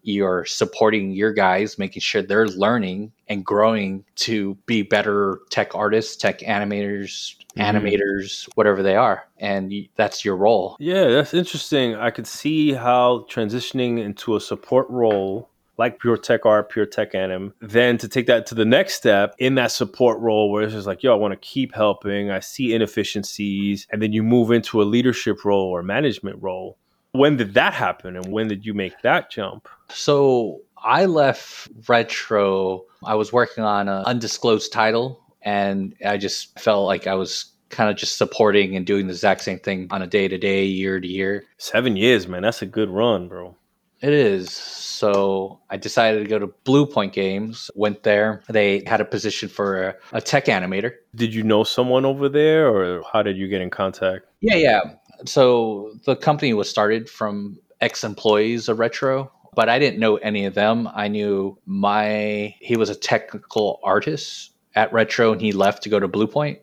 You're supporting your guys, making sure they're learning and growing to be better tech artists, tech animators, mm-hmm. animators, whatever they are. And that's your role. Yeah, that's interesting. I could see how transitioning into a support role like pure tech art, pure tech anim, then to take that to the next step in that support role where it's just like, yo, I want to keep helping. I see inefficiencies. And then you move into a leadership role or management role. When did that happen and when did you make that jump? So I left Retro. I was working on an undisclosed title and I just felt like I was kind of just supporting and doing the exact same thing on a day to day, year to year. Seven years, man. That's a good run, bro. It is. So I decided to go to Bluepoint Games, went there. They had a position for a, a, tech animator. Did you know someone over there or how did you get in contact? Yeah, yeah. So the company was started from ex employees of Retro but I didn't know any of them. I knew my he was a technical artist at Retro and he left to go to Bluepoint.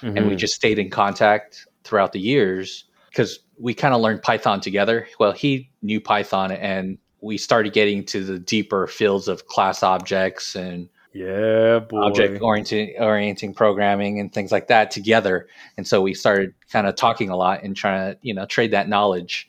Mm-hmm. And we mm-hmm. just stayed in contact throughout the years because we kind of learned Python together. Well, he knew Python and we started getting to the deeper fields of class objects and yeah, boy. object orienting orienting programming and things like that together. And so we started kind of talking a lot and trying to, you know, trade that knowledge.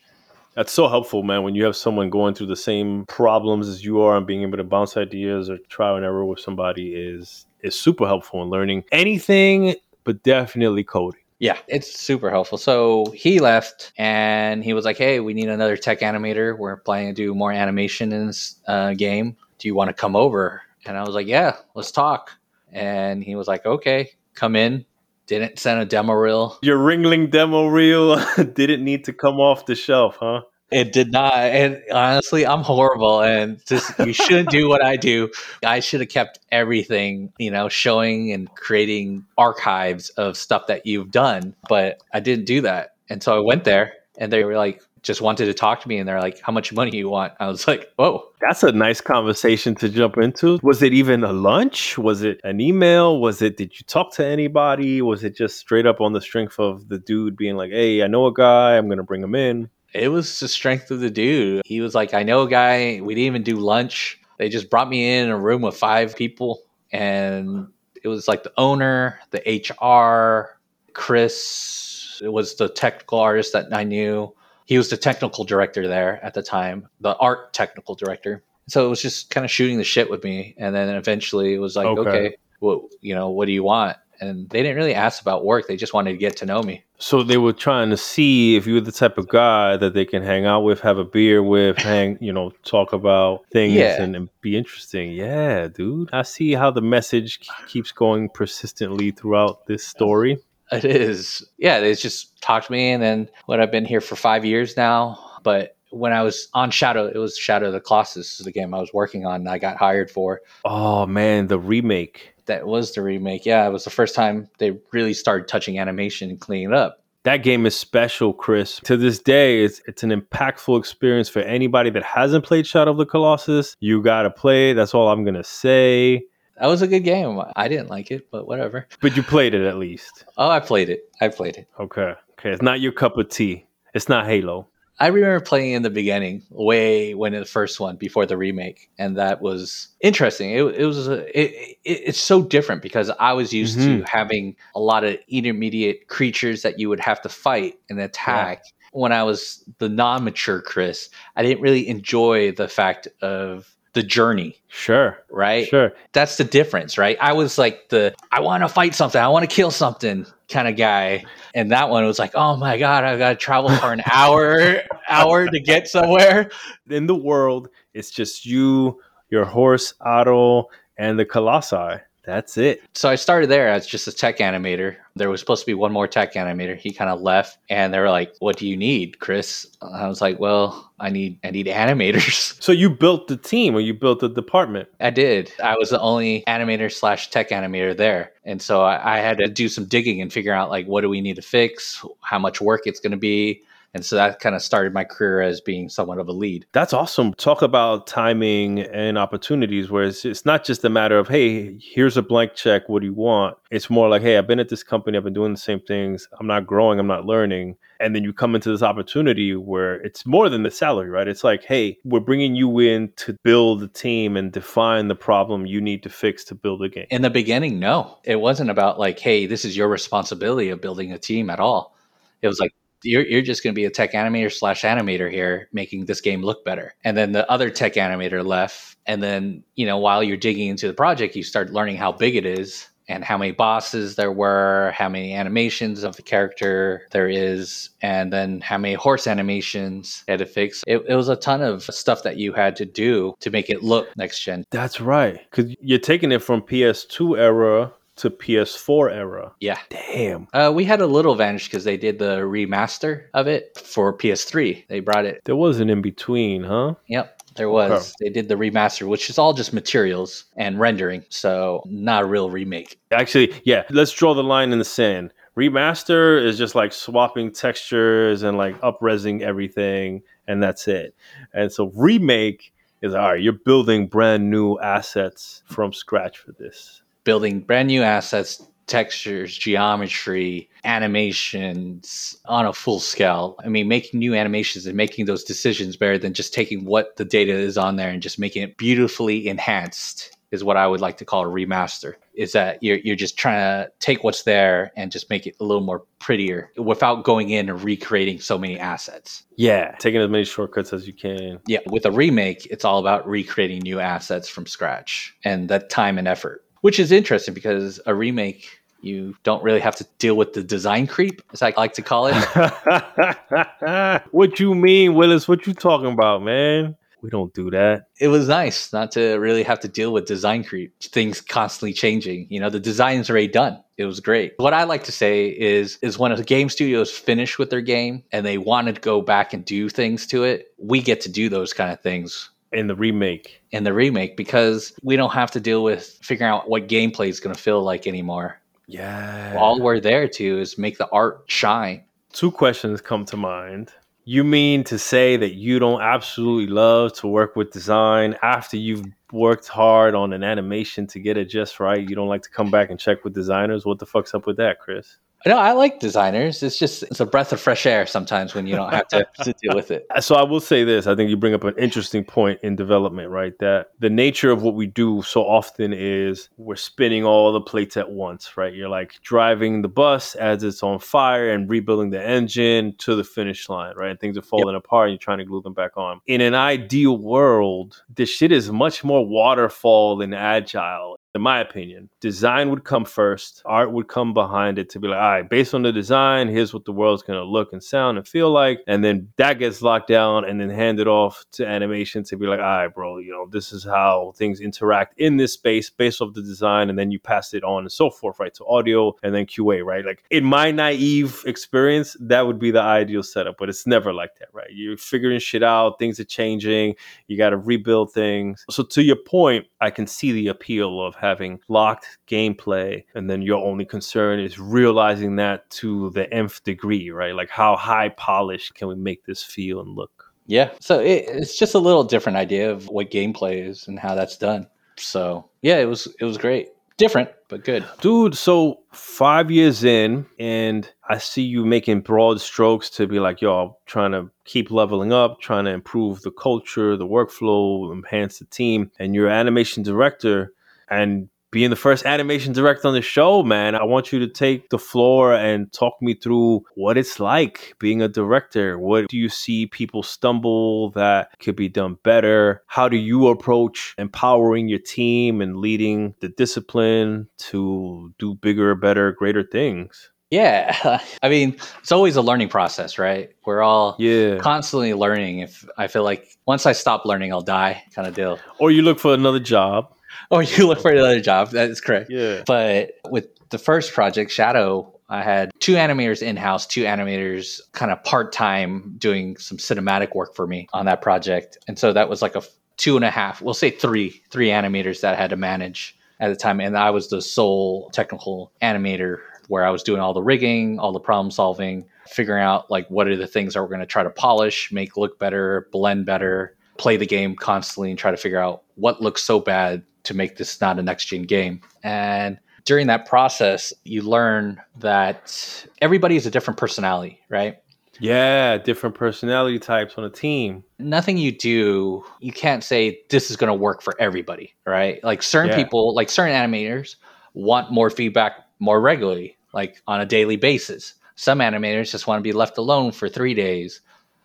That's so helpful, man. When you have someone going through the same problems as you are and being able to bounce ideas or trial and error with somebody is is super helpful in learning anything, but definitely coding. Yeah, it's super helpful. So he left and he was like, Hey, we need another tech animator. We're planning to do more animation in this uh, game. Do you want to come over? And I was like, Yeah, let's talk. And he was like, Okay, come in. Didn't send a demo reel. Your Ringling demo reel *laughs* didn't need to come off the shelf, huh? It did not. And honestly, I'm horrible and just you shouldn't do what I do. I should have kept everything, you know, showing and creating archives of stuff that you've done, but I didn't do that. And so I went there and they were like just wanted to talk to me and they're like, How much money you want? I was like, Whoa. That's a nice conversation to jump into. Was it even a lunch? Was it an email? Was it did you talk to anybody? Was it just straight up on the strength of the dude being like, Hey, I know a guy, I'm gonna bring him in? It was the strength of the dude. He was like, I know a guy. We didn't even do lunch. They just brought me in a room with five people, and it was like the owner, the HR, Chris. It was the technical artist that I knew. He was the technical director there at the time, the art technical director. So it was just kind of shooting the shit with me. And then eventually it was like, Okay. okay, well, you know, what do you want? And they didn't really ask about work. They just wanted to get to know me. So they were trying to see if you were the type of guy that they can hang out with, have a beer with, hang, you know, talk about things Yeah. and, and be interesting. Yeah, dude. I see how the message keeps going persistently throughout this story. It is. Yeah, they just talked to me. And then what I've been here for five years now. But when I was on Shadow, it was Shadow of the Colossus, the game I was working on and I got hired for. Oh man, the remake. That was the remake. Yeah, it was the first time they really started touching animation and cleaning it up. That game is special, Chris. To this day, it's it's an impactful experience for anybody that hasn't played Shadow of the Colossus. You gotta play. it. That's all I'm gonna say. That was a good game. I didn't like it, but whatever. But you played it at least. Oh, I played it. I played it. Okay. Okay. It's not your cup of tea. It's not Halo. I remember playing in the beginning, way when the first one before the remake, and that was interesting. It, it was a, it, it, it's so different because I was used to Mhm. having a lot of intermediate creatures that you would have to fight and attack. When I was the non-mature Chris, I didn't really enjoy the fact of the journey. Sure. Right? Sure. That's the difference, right? I was like the I want to fight something, I want to kill something kind of guy, and that one was like, oh my god, I got to travel for an *laughs* hour, hour to get somewhere. In the world, it's just you, your horse, Agro, and the Colossi. That's it. So I started there as just a tech animator. There was supposed to be one more tech animator. He kind of left, and they were like, "What do you need, Chris?" I was like, "Well, I need I need animators." *laughs* So you built the team or you built the department. I did. I was the only animator slash tech animator there, and so I, I had to do some digging and figure out like what do we need to fix, how much work it's going to be, and so that kind of started my career as being somewhat of a lead. That's awesome. Talk about timing and opportunities where it's, it's not just a matter of, hey, here's a blank check. What do you want? It's more like, hey, I've been at this company. I've been doing the same things. I'm not growing. I'm not learning. And then you come into this opportunity where it's more than the salary, right? It's like, hey, we're bringing you in to build a team and define the problem you need to fix to build a game. In the beginning, no, it wasn't about like, hey, this is your responsibility of building a team at all. It was like, you're, you're just going to be a tech animator slash animator here, making this game look better. And then the other tech animator left. And then, you know, while you're digging into the project, you start learning how big it is and how many bosses there were, how many animations of the character there is, and then how many horse animations had to fix. It, it was a ton of stuff that you had to do to make it look next gen. That's right. Because you're taking it from PS2 era to PS4 era. Yeah. Damn. Uh, we had a little advantage because they did the remaster of it for PS3. They brought it. There was an in between, huh? Yep, there was. They did the remaster, which is all just materials and rendering, so not a real remake. Actually, yeah, let's draw the line in the sand. Remaster is just like swapping textures and like upresing everything, and that's it. And so remake is all right, you're building brand new assets from scratch for this. Building brand new assets, textures, geometry, animations on a full scale. I mean, making new animations and making those decisions better than just taking what the data is on there and just making it beautifully enhanced is what I would like to call a remaster. Is that you're you're just trying to take what's there and just make it a little more prettier without going in and recreating so many assets. Yeah, taking as many shortcuts as you can. Yeah, with a remake, it's all about recreating new assets from scratch and that time and effort, which is interesting because a remake you don't really have to deal with the design creep, as I like to call it. *laughs* what you mean, Willis? What you talking about, man? We don't do that. it was nice not to really have to deal with design creep, things constantly changing. You know, the design's already done. It was great. What I like to say is is when a game studio is finished with their game and they want to go back and do things to it, we get to do those kind of things In the remake. in the remake because we don't have to deal with figuring out what gameplay is going to feel like anymore. Yeah. All we're there to is make the art shine. Two questions come to mind. You mean to say that you don't absolutely love to work with design after you've worked hard on an animation to get it just right? You don't like to come back and check with designers? What the fuck's up with that, Chris? No, I like designers. It's just it's a breath of fresh air sometimes when you don't have to, to deal with it. *laughs* So I will say this: I think you bring up an interesting point in development, right? That the nature of what we do so often is we're spinning all the plates at once, right? You're like driving the bus as it's on fire and rebuilding the engine to the finish line, right? And things are falling yep. apart and you're trying to glue them back on. In an ideal world, this shit is much more waterfall than agile in my opinion. Design would come first, art would come behind it to be like, all right, based on the design, here's what the world's going to look and sound and feel like. And then that gets locked down and then handed off to animation to be like, all right, bro, you know, this is how things interact in this space based off the design. And then you pass it on and so forth, right? To audio and then QA, right? Like in my naive experience, that would be the ideal setup, but it's never like that, right? You're figuring shit out, things are changing, you got to rebuild things. So to your point, I can see the appeal of having locked gameplay and then your only concern is realizing that to the nth degree right? Like how high polished can we make this feel and look? Yeah. So it, it's just a little different idea of what gameplay is and how that's done. So yeah it was it was great. Different but good. Dude so five years in and i see you making broad strokes to be like yo I'm trying to keep leveling up trying to improve the culture the workflow enhance the team and you're animation director and being the first animation director on the show, man, I want you to take the floor and talk me through what it's like being a director. What do you see people stumble that could be done better? How do you approach empowering your team and leading the discipline to do bigger, better, greater things? Yeah. *laughs* I mean, it's always a learning process, right? We're all yeah. constantly learning. If I feel like once I stop learning, I'll die kind of deal. Or you look for another job. Oh, *laughs* you look for another job. That is correct. Yeah. But with the first project, Shadow, I had two animators in house, two animators kind of part time doing some cinematic work for me on that project. And so that was like a two and a half, we'll say three, three animators that I had to manage at the time. And I was the sole technical animator where I was doing all the rigging, all the problem solving, figuring out like what are the things that we're going to try to polish, make look better, blend better, play the game constantly and try to figure out what looks so bad to make this not a next gen game. And during that process, you learn that everybody is a different personality, right? Yeah, different personality types on a team. Nothing you do, you can't say this is going to work for everybody, right? Like certain yeah. people, like certain animators want more feedback more regularly, like on a daily basis. Some animators just want to be left alone for three days.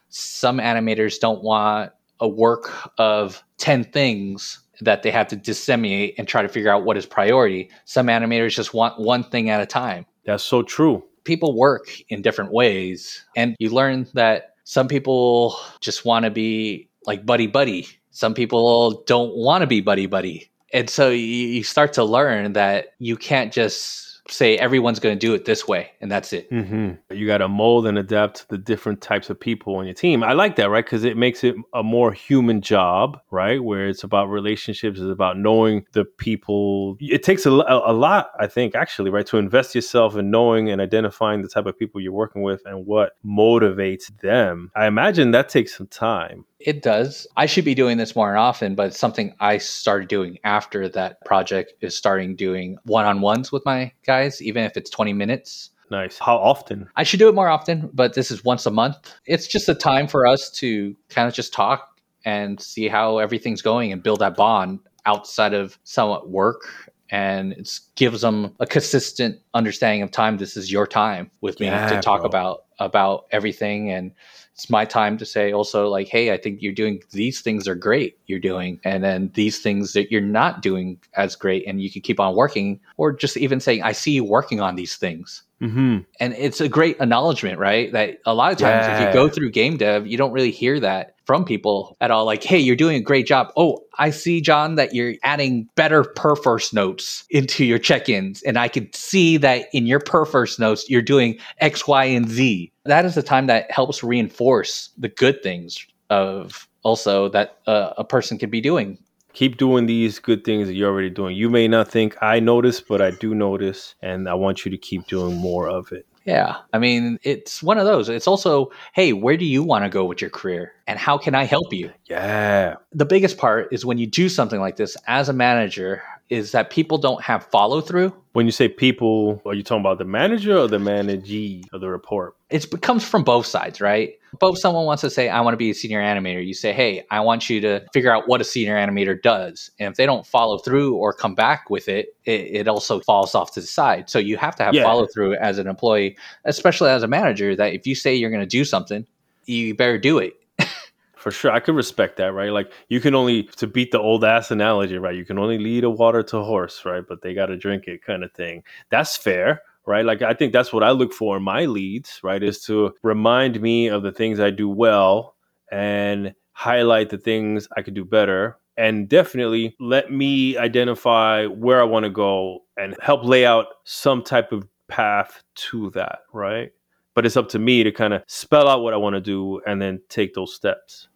Some animators don't want a work of 10 things that they have to disseminate and try to figure out what is priority. Some animators just want one thing at a time. That's so true. People work in different ways, and you learn that some people just want to be like buddy buddy. Some people don't want to be buddy buddy. And so you start to learn that you can't just say everyone's going to do it this way and that's it. Mm-hmm. You got to mold and adapt to the different types of people on your team. I like that, right? Because it makes it a more human job, right? Where it's about relationships, it's about knowing the people. It takes a, a lot, I think, actually, right, to invest yourself in knowing and identifying the type of people you're working with and what motivates them. I imagine that takes some time. It does. I should be doing this more often, but something I started doing after that project is starting doing one on ones with my guys, even if it's 20 minutes. Nice. How often? I should do it more often, but this is once a month. It's just a time for us to kind of just talk and see how everything's going and build that bond outside of somewhat work and it gives them a consistent understanding of time this is your time with me yeah, to talk bro. about about everything and it's my time to say also like hey i think you're doing these things are great you're doing and then these things that you're not doing as great and you can keep on working or just even saying i see you working on these things mm-hmm. and it's a great acknowledgement right that a lot of times yeah. if you go through game dev you don't really hear that from people at all like hey you're doing a great job. Oh i see john that you're adding better Perforce notes into your check-ins and i can see that in your Perforce notes you're doing x y and z. That is the time that helps reinforce the good things of also that uh, a person could be doing. Keep doing these good things that you're already doing. You may not think i notice but i do notice and i want you to keep doing more of it yeah. I mean, it's one of those. It's also, hey, where do you want to go with your career? And how can I help you? Yeah. The biggest part is when you do something like this as a manager, is that people don't have follow through. When you say people, are you talking about the manager or the managee of the report? It comes from both sides, right? Both someone wants to say, I want to be a senior animator. You say, hey, I want you to figure out what a senior animator does. And if they don't follow through or come back with it, it, it also falls off to the side. So you have to have Yeah. follow through as an employee, especially as a manager, that if you say you're going to do something, you better do it. For sure, I could respect that, right? Like you can only to beat the old ass analogy, right? You can only lead a water to horse, right? But they got to drink it, kind of thing. That's fair, right? Like I think that's what I look for in my leads, right? Is to remind me of the things I do well and highlight the things I could do better, and definitely let me identify where I want to go and help lay out some type of path to that, right? But it's up to me to kind of spell out what I want to do and then take those steps.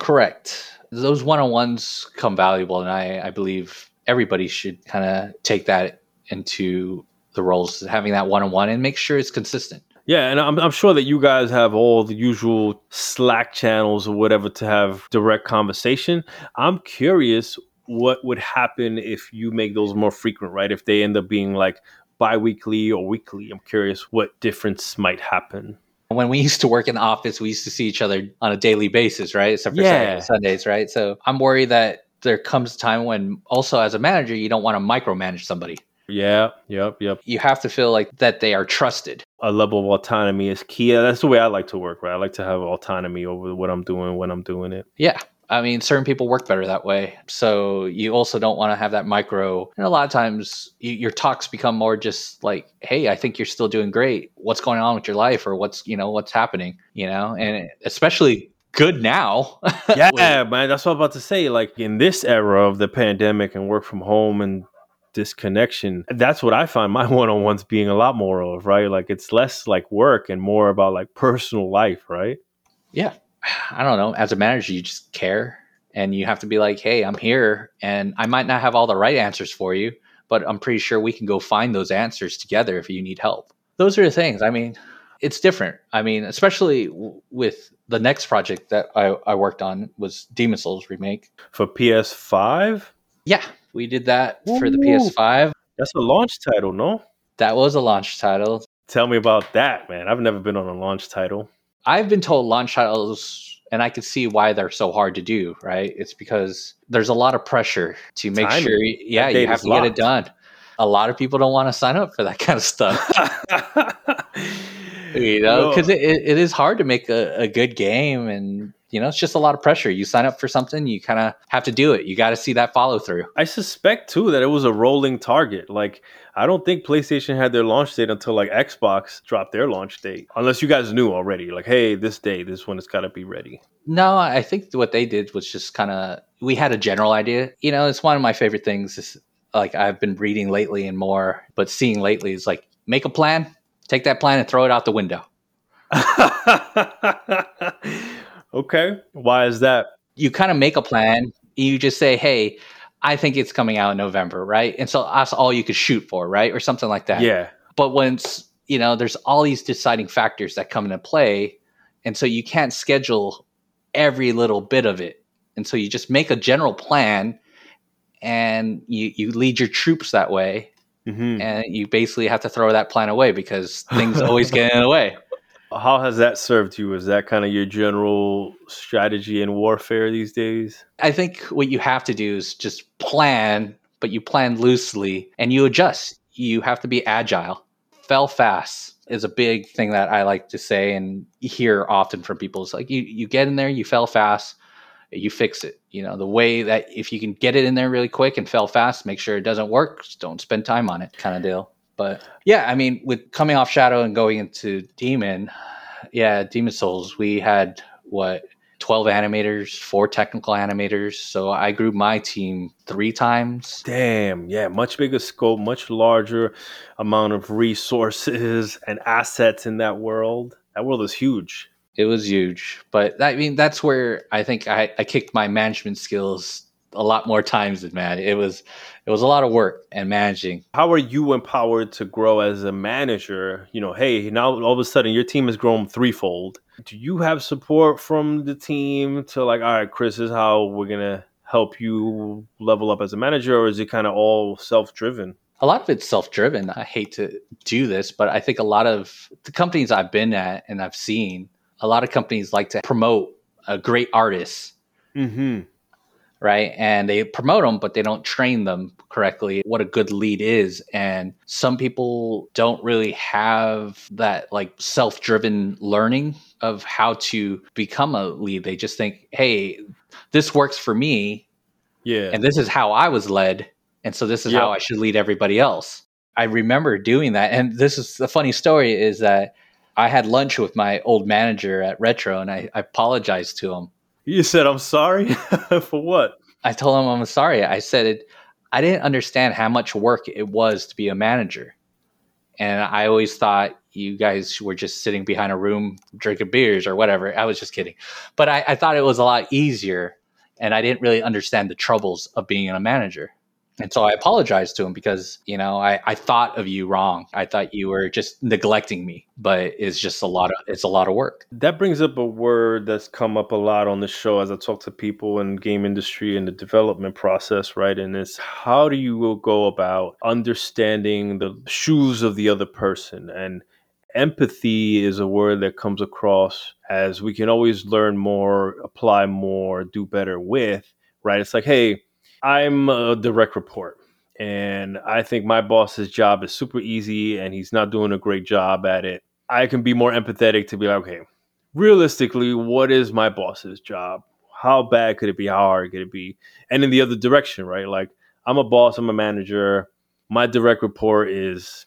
Correct. Those one on ones come valuable, and I, I believe everybody should kind of take that into the roles, having that one on one, and make sure it's consistent. Yeah, and I'm, I'm sure that you guys have all the usual Slack channels or whatever to have direct conversation. I'm curious what would happen if you make those more frequent, right? If they end up being like bi-weekly or weekly. I'm curious what difference might happen. When we used to work in the office, we used to see each other on a daily basis, right? Except for Yeah. Sundays, right? So I'm worried that there comes a time when also as a manager, you don't want to micromanage somebody. Yeah, yep, yep. You have to feel like that they are trusted. A level of autonomy is key. That's the way I like to work, right? I like to have autonomy over what I'm doing when I'm doing it. Yeah. I mean, certain people work better that way. So you also don't want to have that micro. And a lot of times you, your talks become more just like, Hey, I think you're still doing great. What's going on with your life or what's, you know, what's happening, you know, and especially good now. *laughs* yeah, man. That's what I'm about to say. Like in this era of the pandemic and work from home and disconnection, that's what I find my *laughs* one on ones being a lot more of, right? Like it's less like work and more about like personal life, right? yeah. I don't know. As a manager, you just care and you have to be like, Hey, I'm here and I might not have all the right answers for you, but I'm pretty sure we can go find those answers together if you need help. Those are the things. I mean, it's different. I mean, especially w- with the next project that I, I worked on was Demon's Souls remake. For PS5, Yeah, we did that for the PS5. that's a launch title, no? That was a launch title. Tell me about that, man. I've never been on a launch title. I've been told launch titles, and I could see why they're so hard to do. Right? It's because there's a lot of pressure to make Timing. sure. Yeah, you have to get it done. A lot of people don't want to sign up for that *laughs* kind of stuff. *laughs* you know, because it, it, it is hard to make a, a good game, and you know, it's just a lot of pressure. You sign up for something, you kind of have to do it. You got to see that follow through. I suspect too that it was a rolling target. Like I don't think PlayStation had their launch date until like Xbox dropped their launch date. Unless you guys knew already, like, hey, this day, this one has got to be ready. No, I think what they did was just kind of we had a general idea. You know, it's one of my favorite things. Is like I've been reading lately and more, but seeing lately is like make a plan, take that plan and throw it out the window. *laughs* okay, why is that? You kind of make a plan. You just say, "Hey, I think it's coming out in November, right?" And so that's all you could shoot for, right, or something like that. Yeah, But once, you know, there's all these deciding factors that come into play, and so you can't schedule every little bit of it. And so you just make a general plan, and you you lead your troops that way, hmm and you basically have to throw that plan away because things always get in the way. *laughs* How has that served you? Is that kind of your general strategy in warfare these days? I think what you have to do is just plan, but you plan loosely and you adjust. You have to be agile. Fell fast is a big thing that I like to say and hear often from people. It's like you, you get in there, you fell fast, you fix it. You know, the way that if you can get it in there really quick and fell fast, make sure it doesn't work, don't spend time on it kind of deal. But yeah, I mean, with coming off Shadow and going into Demon, yeah, Demon's Souls, we had what 12 animators, four technical animators. So I grew my team three times. Damn, yeah, much bigger scope, much larger amount of resources *laughs* and assets in that world. That world is huge. It was huge. But I mean, that's where I think I, I kicked my management skills a lot more times than Matt. It was it was a lot of work and managing. How are you empowered to grow as a manager? You know, hey, now all of a sudden your team has grown threefold. Do you have support from the team to like, all right, Chris, is how we're gonna help you level up as a manager, or is it kind of all self driven? A lot of it's self driven. I hate to do this, but I think a lot of the companies I've been at and I've seen, a lot of companies like to promote a great artist. Mm-hmm. Right. And they promote them, but they don't train them correctly what a good lead is. And some people don't really have that like self driven learning of how to become a lead. They just think, hey, this works for me. Yeah. And this is how I was led. And so this is Yep. how I should lead everybody else. I remember doing that. And this is the funny story is that I had lunch with my old manager at Retro and I, I apologized to him. You said I'm sorry *laughs* for what? I told him I'm sorry. I said it I didn't understand how much work it was to be a manager. And I always thought you guys were just sitting behind a room drinking beers or whatever. I was just kidding. But I, I thought it was a lot easier and I didn't really understand the troubles of being a manager. And so I apologized to him because, you know, I, I thought of you wrong. I thought you were just neglecting me, but it's just a lot of it's a lot of work. That brings up a word that's come up a lot on the show as I talk to people in game industry and the development process, right? And it's how do you go about understanding the shoes of the other person? And empathy is a word that comes across as we can always learn more, apply more, do better with, right? It's like, hey, I'm a direct report. And I think my boss's job is super easy and he's not doing a great job at it. I can be more empathetic to be like, okay, realistically, what is my boss's job? How bad could it be? How hard could it be? And in the other direction, right? Like, I'm a boss, I'm a manager. My direct report is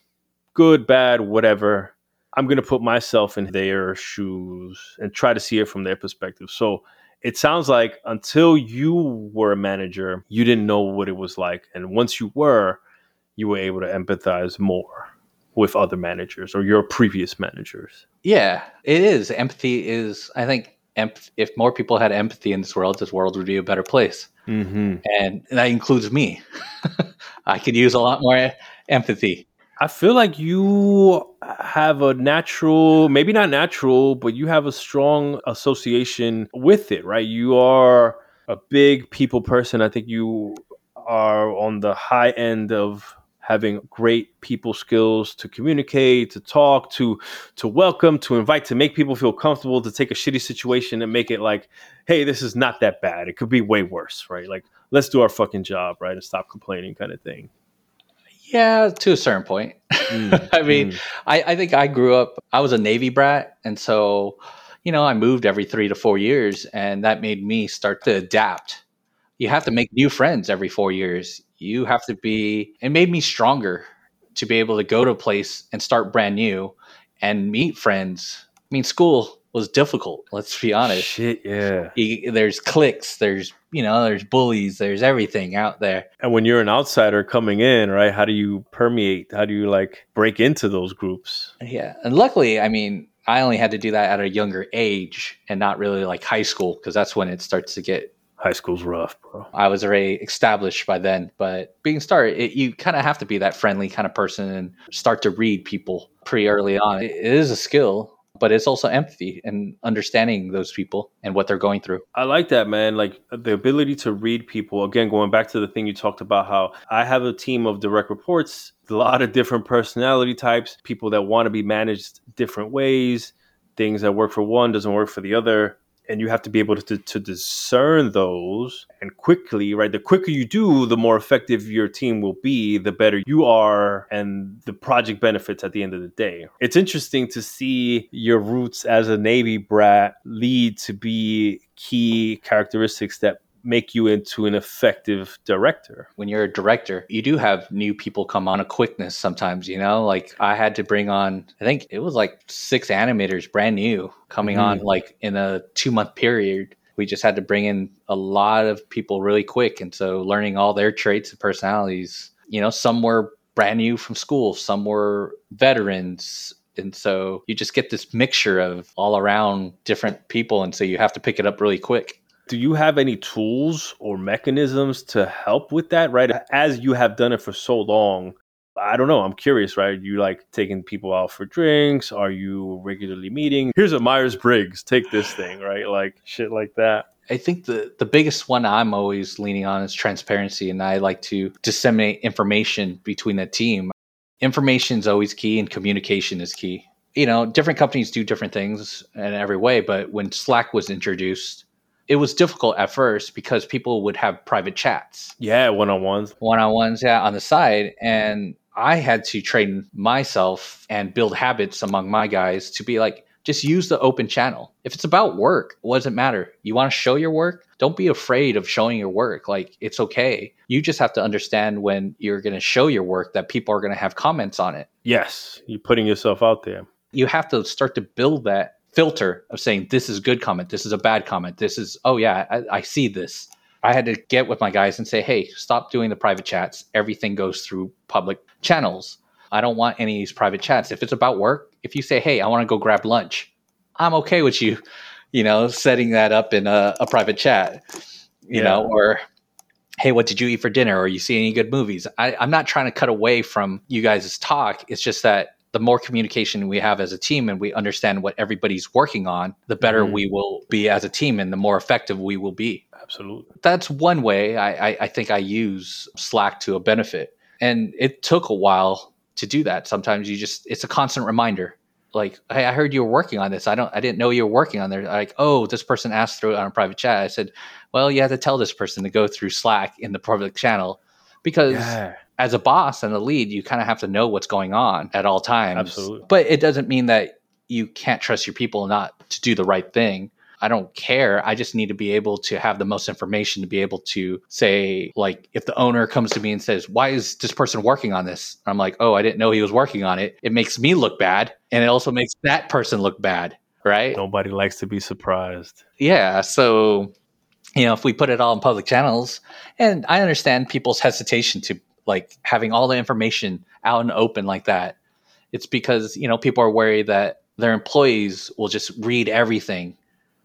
good, bad, whatever. I'm going to put myself in their shoes and try to see it from their perspective. So it sounds like until you were a manager, you didn't know what it was like. And once you were, you were able to empathize more with other managers or your previous managers. Yeah, it is. Empathy is, I think, emp- if more people had empathy in this world, this world would be a better place. Mm-hmm. And that includes me. *laughs* I could use a lot more empathy. I feel like you have a natural, maybe not natural, but you have a strong association with it, right? You are a big people person. I think you are on the high end of having great people skills to communicate, to talk, to to welcome, to invite, to make people feel comfortable, to take a shitty situation and make it like, hey, this is not that bad. It could be way worse, right? Like, let's do our fucking job, right? And stop complaining kind of thing. Yeah, to a certain point. Mm, *laughs* I mean, mm. I, I think I grew up, I was a Navy brat. And so, you know, I moved every three to four years, and that made me start to adapt. You have to make new friends every four years. You have to be, it made me stronger to be able to go to a place and start brand new and meet friends. I mean, school was difficult, let's be honest. Shit, yeah. You, there's cliques, there's, you know, there's bullies, there's everything out there. And when you're an outsider coming in, right? How do you permeate? How do you like break into those groups? Yeah. And luckily, I mean, I only had to do that at a younger age and not really like high school because that's when it starts to get. High school's rough, bro. I was already established by then, but being started, it, you kind of have to be that friendly kind of person and start to read people pretty early on. It, it is a skill, but it's also empathy and understanding those people and what they're going through. I like that, man. Like the ability to read people. Again, going back to the thing you talked about, how I have a team of direct reports, a lot of different personality types, people that want to be managed different ways, things that work for one doesn't work for the other. And you have to be able to, to discern those and quickly, right? The quicker you do, the more effective your team will be, the better you are, and the project benefits at the end of the day. It's interesting to see your roots as a Navy brat lead to be key characteristics that make you into an effective director. when you're a director, you do have new people come on a quickness sometimes, you know? Like I had to bring on I think it was like six animators brand new coming on mm-hmm. like in a 2 month period. We just had to bring in a lot of people really quick and so learning all their traits and personalities, you know, some were brand new from school, some were veterans and so you just get this mixture of all around different people and so you have to pick it up really quick. Do you have any tools or mechanisms to help with that, right? As you have done it for so long, I don't know. I'm curious, right? You like taking people out for drinks? Are you regularly meeting? Here's a Myers Briggs. Take this thing, right? Like shit like that. I think the, the biggest one I'm always leaning on is transparency, and I like to disseminate information between the team. Information is always key, and communication is key. You know, different companies do different things in every way, but when Slack was introduced, it was difficult at first because people would have private chats. Yeah, one on ones. One on ones, yeah, on the side. And I had to train myself and build habits among my guys to be like, just use the open channel. If it's about work, what does it matter? You want to show your work? Don't be afraid of showing your work. Like, it's okay. You just have to understand when you're going to show your work that people are going to have comments on it. Yes, you're putting yourself out there. You have to start to build that filter of saying, this is good comment, this is a bad comment, this is, oh, yeah, I, I see this. I had to get with my guys and say, hey, stop doing the private chats. Everything goes through public channels. I don't want any of these private chats. If it's about work, if you say, hey, I want to go grab lunch, I'm okay with you, you know, setting that up in a, a private chat, you yeah. know, or hey, what did you eat for dinner? Or you see any good movies? I, I'm not trying to cut away from you guys' talk. It's just that the more communication we have as a team and we understand what everybody's working on, the better mm. we will be as a team and the more effective we will be. Absolutely. That's one way I, I, I think I use Slack to a benefit. And it took a while to do that. Sometimes you just, it's a constant reminder like, hey, I heard you were working on this. I don't, I didn't know you were working on there. Like, oh, this person asked through it on a private chat. I said, well, you have to tell this person to go through Slack in the public channel because yeah. As a boss and a lead, you kind of have to know what's going on at all times. Absolutely. But it doesn't mean that you can't trust your people not to do the right thing. I don't care. I just need to be able to have the most information to be able to say, like, if the owner comes to me and says, Why is this person working on this? I'm like, Oh, I didn't know he was working on it. It makes me look bad. And it also makes that person look bad. Right. Nobody likes to be surprised. Yeah. So, you know, if we put it all in public channels, and I understand people's hesitation to like having all the information out and open like that, it's because, you know, people are worried that their employees will just read everything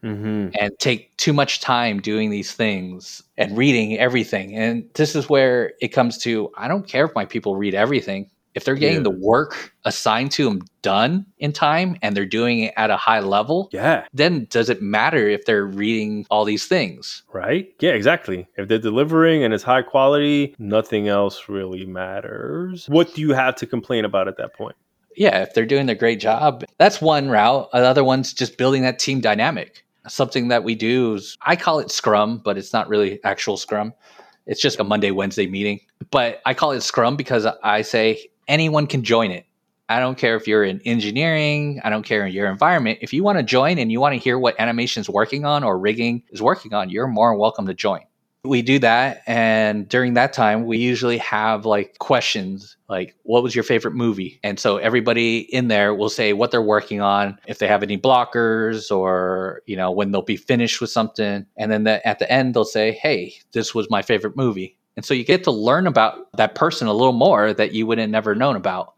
mm-hmm. and take too much time doing these things and reading everything. And this is where it comes to I don't care if my people read everything. If they're getting yeah. the work assigned to them done in time and they're doing it at a high level, yeah, then does it matter if they're reading all these things? Right? Yeah, exactly. If they're delivering and it's high quality, nothing else really matters. What do you have to complain about at that point? yeah, if they're doing a great job, that's one route. Another one's just building that team dynamic something that we do is I call it Scrum, but it's not really actual Scrum. It's just a Monday, Wednesday meeting. But I call it Scrum because I say anyone can join it. I don't care if you're in engineering, I don't care in your environment. If you want to join and you want to hear what animation is working on or rigging is working on, you're more welcome to join we do that and during that time we usually have like questions like what was your favorite movie and so everybody in there will say what they're working on if they have any blockers or you know when they'll be finished with something and then the, at the end they'll say hey this was my favorite movie and so you get to learn about that person a little more that you would have never known about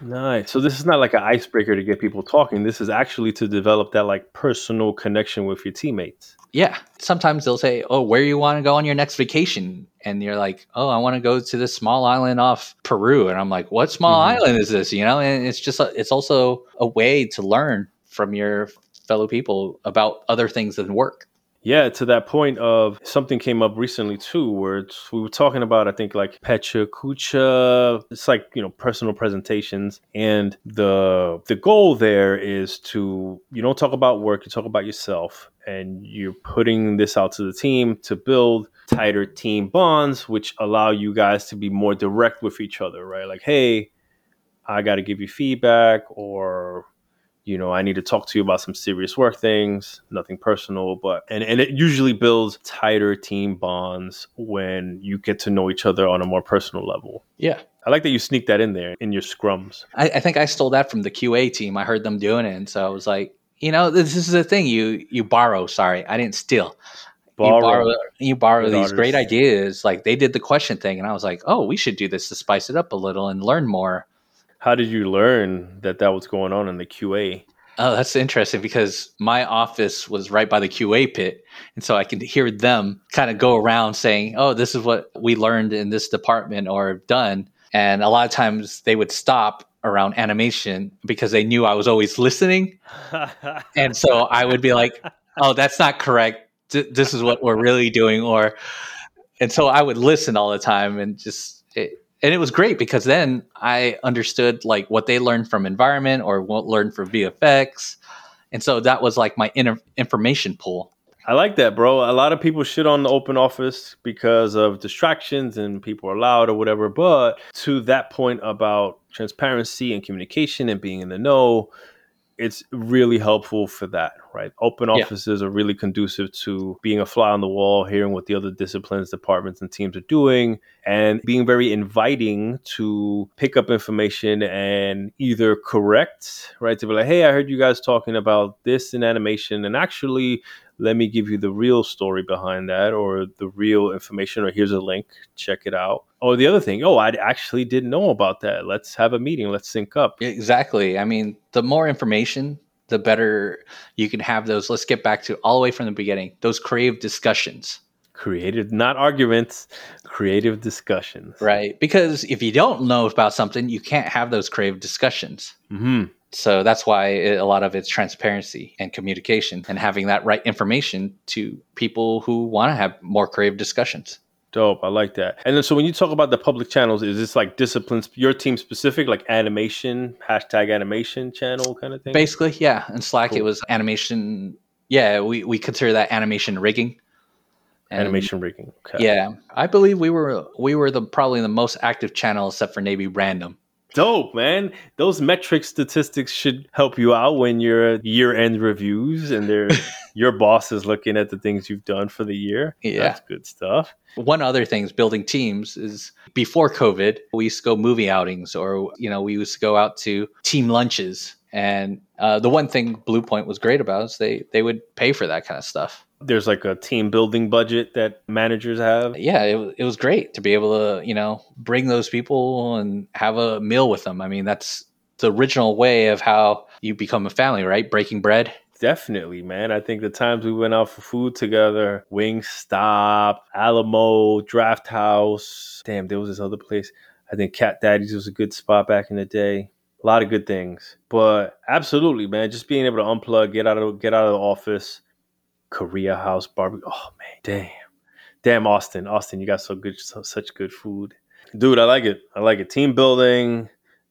Nice. So this is not like an icebreaker to get people talking. This is actually to develop that like personal connection with your teammates. Yeah. Sometimes they'll say, "Oh, where you want to go on your next vacation?" And you're like, "Oh, I want to go to this small island off Peru." And I'm like, "What small mm-hmm. island is this?" You know, and it's just a, it's also a way to learn from your fellow people about other things than work. Yeah, to that point of something came up recently too, where we were talking about I think like Pecha Kucha. It's like you know personal presentations, and the the goal there is to you don't talk about work, you talk about yourself, and you're putting this out to the team to build tighter team bonds, which allow you guys to be more direct with each other, right? Like, hey, I got to give you feedback, or you know, I need to talk to you about some serious work things, nothing personal, but and, and it usually builds tighter team bonds when you get to know each other on a more personal level. Yeah. I like that you sneak that in there in your scrums. I, I think I stole that from the QA team. I heard them doing it, and so I was like, you know, this is the thing you you borrow. Sorry, I didn't steal. Borrow. You borrow, you borrow these great ideas. Like they did the question thing, and I was like, oh, we should do this to spice it up a little and learn more. How did you learn that that was going on in the QA? Oh, that's interesting because my office was right by the QA pit. And so I could hear them kind of go around saying, oh, this is what we learned in this department or done. And a lot of times they would stop around animation because they knew I was always listening. *laughs* and so I would be like, oh, that's not correct. this is what we're really doing or and so i would listen all the time and just it, and it was great because then i understood like what they learned from environment or what learned from vfx and so that was like my inner information pool I like that, bro. A lot of people shit on the open office because of distractions and people are loud or whatever. But to that point about transparency and communication and being in the know, it's really helpful for that, right? Open Yeah. offices are really conducive to being a fly on the wall, hearing what the other disciplines, departments, and teams are doing, and being very inviting to pick up information and either correct, right? To be like, hey, I heard you guys talking about this in animation, and actually, let me give you the real story behind that or the real information, or here's a link, check it out. Or the other thing, oh, I actually didn't know about that. Let's have a meeting, let's sync up. Exactly. I mean, the more information, the better you can have those. Let's get back to all the way from the beginning. Those crave discussions, creative not arguments creative discussions right? Because if you don't know about something, you can't have those creative discussions. hmm So that's why it, a lot of it's transparency and communication and having that right information to people who want to have more creative discussions. dope i like that and then so when you talk about the public channels is this like disciplines your team specific like animation hashtag animation channel kind of thing Basically, yeah. In Slack, it was animation. Yeah, we, we consider that animation rigging. And animation rigging okay Yeah, I believe we were we were the probably the most active channel except for Navy Random. dope man those metric statistics should help you out when you're year-end reviews and they're *laughs* your boss is looking at the things you've done for the year Yeah. that's good stuff One other thing is building teams is before COVID, we used to go movie outings or you know we used to go out to team lunches. And uh, the one thing Bluepoint was great about is they they would pay for that kind of stuff. there's like a team building budget that managers have Yeah, it, it was great to be able to you know bring those people and have a meal with them. I mean that's the original way of how you become a family, right? Breaking bread. Definitely, man. I think the times we went out for food together, Wingstop, Alamo, Drafthouse. Damn, there was this other place. I think Cat Daddy's was a good spot back in the day. A lot of good things. But absolutely, man, just being able to unplug, get out of get out of the office. Korea House barbecue. Oh man, damn. Damn Austin. Austin, you got so good so, such good food. Dude, I like it. I like it. Team building,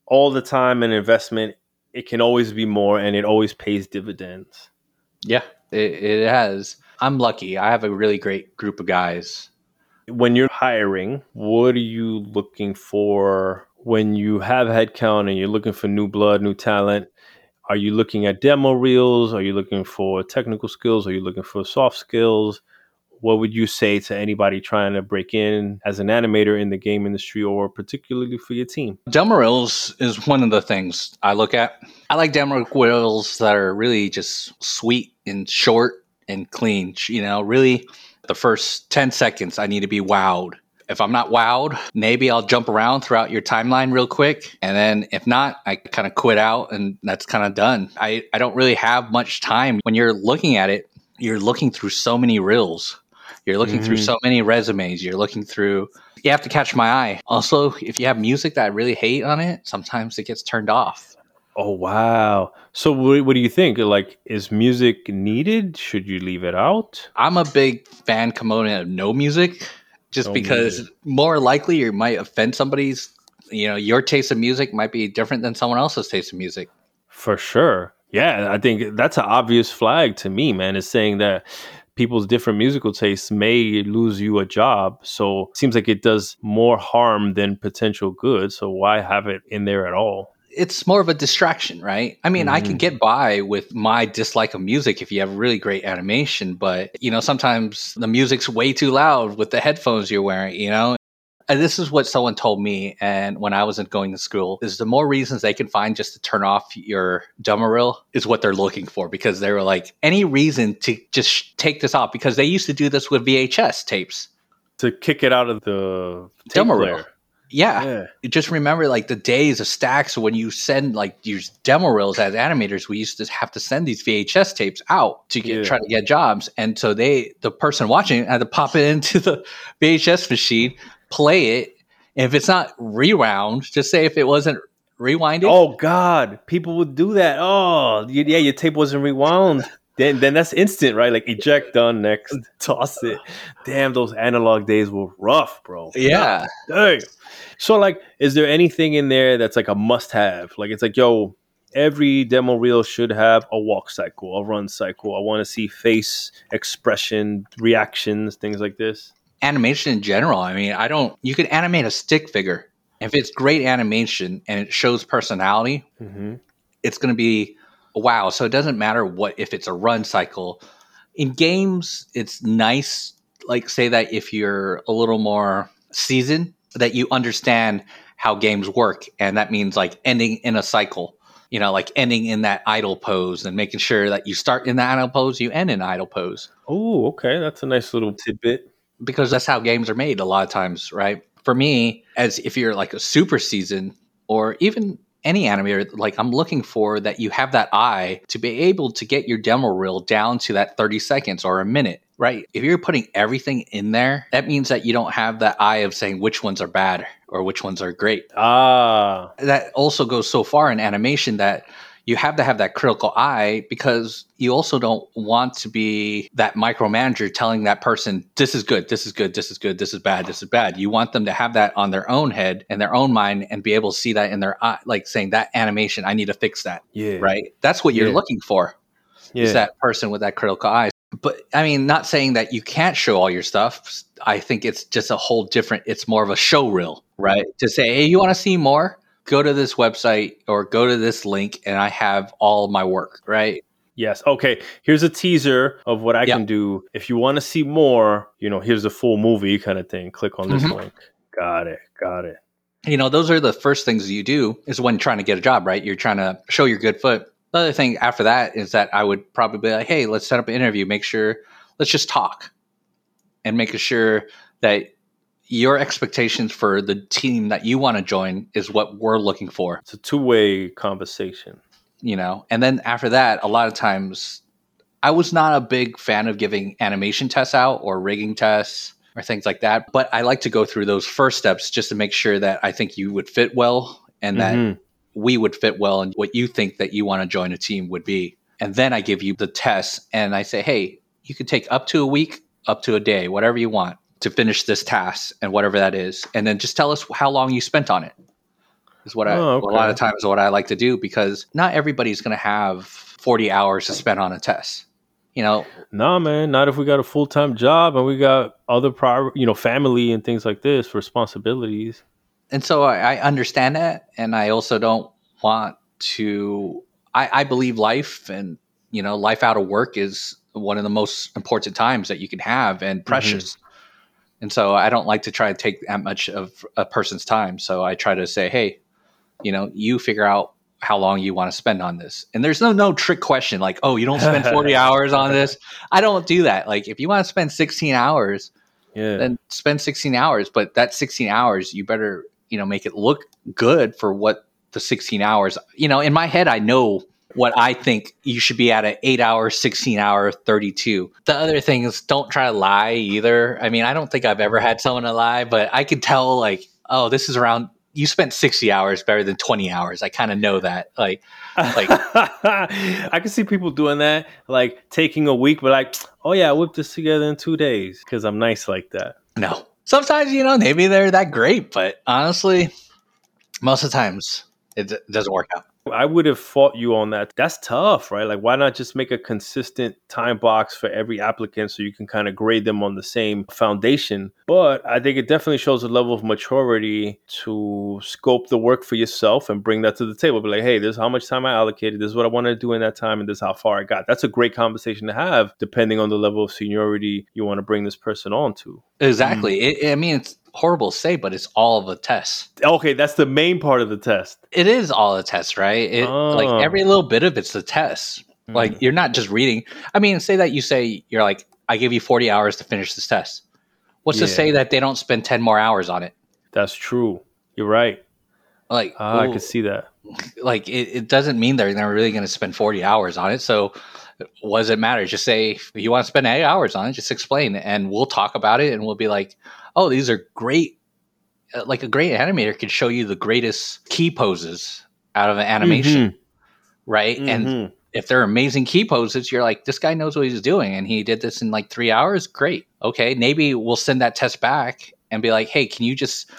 all the time and investment. It can always be more and it always pays dividends. Yeah, it, it has. I'm lucky. I have a really great group of guys. when you're hiring, what are you looking for when you have headcount and you're looking for new blood, new talent? Are you looking at demo reels? Are you looking for technical skills? Are you looking for soft skills? What would you say to anybody trying to break in as an animator in the game industry or particularly for your team? Demo reels is one of the things I look at. I like demo reels that are really just sweet and short and clean. You know, really the first 10 seconds, I need to be wowed. If I'm not wowed, maybe I'll jump around throughout your timeline real quick. And then if not, I kind of quit out and that's kind of done. I, I don't really have much time. When you're looking at it, you're looking through so many reels. You're looking through Mhm. so many resumes. You're looking through you have to catch my eye. Also, if you have music that I really hate on it, sometimes it gets turned off. Oh, wow. So, what, what do you think? Like, is music needed? Should you leave it out? I'm a big fan component of no music, just No because music. more likely you might offend somebody's. You know, your taste of music might be different than someone else's taste of music. For sure. Yeah, I think that's an obvious flag to me, man, is saying that people's different musical tastes may lose you a job. So it seems like it does more harm than potential good. So why have it in there at all? It's more of a distraction, right? I mean, I can Mhm. get by with my dislike of music if you have really great animation, but you know, sometimes the music's way too loud with the headphones you're wearing, you know? And this is what someone told me, and when I wasn't going to school, is the more reasons they can find just to turn off your demo is what they're looking for because they were like, any reason to just take this off because they used to do this with VHS tapes. To kick it out of the player. Yeah. Yeah. Just remember like the days of stacks when you send like these demo reels as animators, we used to have to send these VHS tapes out to get Yeah. try to get jobs. And so they the person watching had to pop it *laughs* into the VHS machine, play it. And if it's not rewound, just say if it wasn't rewinded. Oh God, people would do that. Oh, yeah, your tape wasn't rewound. Then then that's instant, right? Like eject done next, *laughs* toss it. Damn, those analog days were rough, bro. Yeah. Dang. So like, is there anything in there that's like a must have? Like it's like, yo, every demo reel should have a walk cycle, a run cycle. I want to see face expression, reactions, things like this. Animation in general. I mean, I don't. You can animate a stick figure if it's great animation and it shows personality. Mm-hmm. It's going to be wow. So it doesn't matter what if it's a run cycle. In games, it's nice. Like say that if you're a little more seasoned, that you understand how games work, and that means like ending in a cycle you know, like ending in that idle pose and making sure that you start in the idle pose, you end in idle pose. Oh, okay. That's a nice little tidbit. Because that's how games are made a lot of times, right? For me, as if you're like a super season or even any animator, like I'm looking for that you have that eye to be able to get your demo reel down to that 30 seconds or a minute, right? If you're putting everything in there, that means that you don't have that eye of saying which ones are bad or which ones are great. Ah. That also goes so far in animation that you have to have that critical eye because you also don't want to be that micromanager telling that person this is good this is good this is good this is bad this is bad you want them to have that on their own head and their own mind and be able to see that in their eye like saying that animation i need to fix that Yeah. right that's what you're Yeah. looking for Yeah. is that person with that critical eye but i mean not saying that you can't show all your stuff i think it's just a whole different it's more of a show reel right to say hey you want to see more go to this website or go to this link and i have all my work right Yes. Okay. Here's a teaser of what I Yeah. can do. If you want to see more, you know, here's the full movie kind of thing. Click on this Mhm. link. Got it. Got it. you know those are the first things you do is when trying to get a job right you're trying to show your good foot the other thing after that is that i would probably be like hey let's set up an interview make sure let's just talk and making sure that your expectations for the team that you want to join is what we're looking for It's a two way conversation. you know and then after that a lot of times i was not a big fan of giving animation tests out or rigging tests or things like that but i like to go through those first steps just to make sure that i think you would fit well and that Mhm. we would fit well and what you think that you want to join a team would be and then i give you the tests and i say hey you could take up to a week up to a day whatever you want to finish this task and whatever that is and then just tell us how long you spent on it is what I Oh, a lot of times what I like to do because not everybody's going to have 40 hours to spend on a test. You know, Nah, man. Not if we got a full time job and we got other prior, you know, family and things like this, responsibilities. and so I, I understand that, and I also don't want to. I, I believe life and you know life out of work is one of the most important times that you can have and mm-hmm. precious. And so I don't like to try to take that much of a person's time. So I try to say, hey, you know, you figure out how long you want to spend on this. And there's no no trick question like, oh, you don't spend 40 *laughs* hours on this. I don't do that. Like if you want to spend 16 hours, Yeah. then spend 16 hours, but that 16 hours you better, you know, make it look good for what the 16 hours. You know, in my head I know what I think you should be at an 8 hour, 16 hour, 32. The other thing is don't try to lie either. I mean, I don't think I've ever had someone to lie, but I could tell like, oh, this is around you spent 60 hours better than 20 hours. I kind of know that. Like like- *laughs* I can see people doing that, like taking a week, but like, oh yeah, I whipped this together in two days because I'm nice like that. No. Sometimes, you know, maybe they're that great, but honestly, most of the times it doesn't work out. I would have fought you on that. That's tough, right? Like, why not just make a consistent time box for every applicant so you can kind of grade them on the same foundation? But I think it definitely shows a level of maturity to scope the work for yourself and bring that to the table. Be like, hey, this is how much time I allocated. This is what I wanted to do in that time, and this is how far I got. That's a great conversation to have, depending on the level of seniority you want to bring this person on to. Exactly. Mm. It, I mean, it's horrible to say, but it's all of a test. Okay, that's the main part of the test. It is all a test, right? It, Oh. Like every little bit of it's a test. Like you're not just reading. I mean, say that you say you're like, I give you 40 hours to finish this test. What's to say that they don't spend 10 more hours on it? that's true. You're right. Like, Ah, I could see that. like it, it doesn't mean they're never really going to spend 40 hours on it. So what does it matter? Just say, if you want to spend eight hours on it, just explain and we'll talk about it and we'll be like, oh, these are great. Uh, Like a great animator could show you the greatest key poses out of an animation, Mhm. right? And Mhm. if they're amazing key poses, you're like, this guy knows what he's doing and he did this in like three hours. Great. Okay. Maybe we'll send that test back and be like, hey, can you just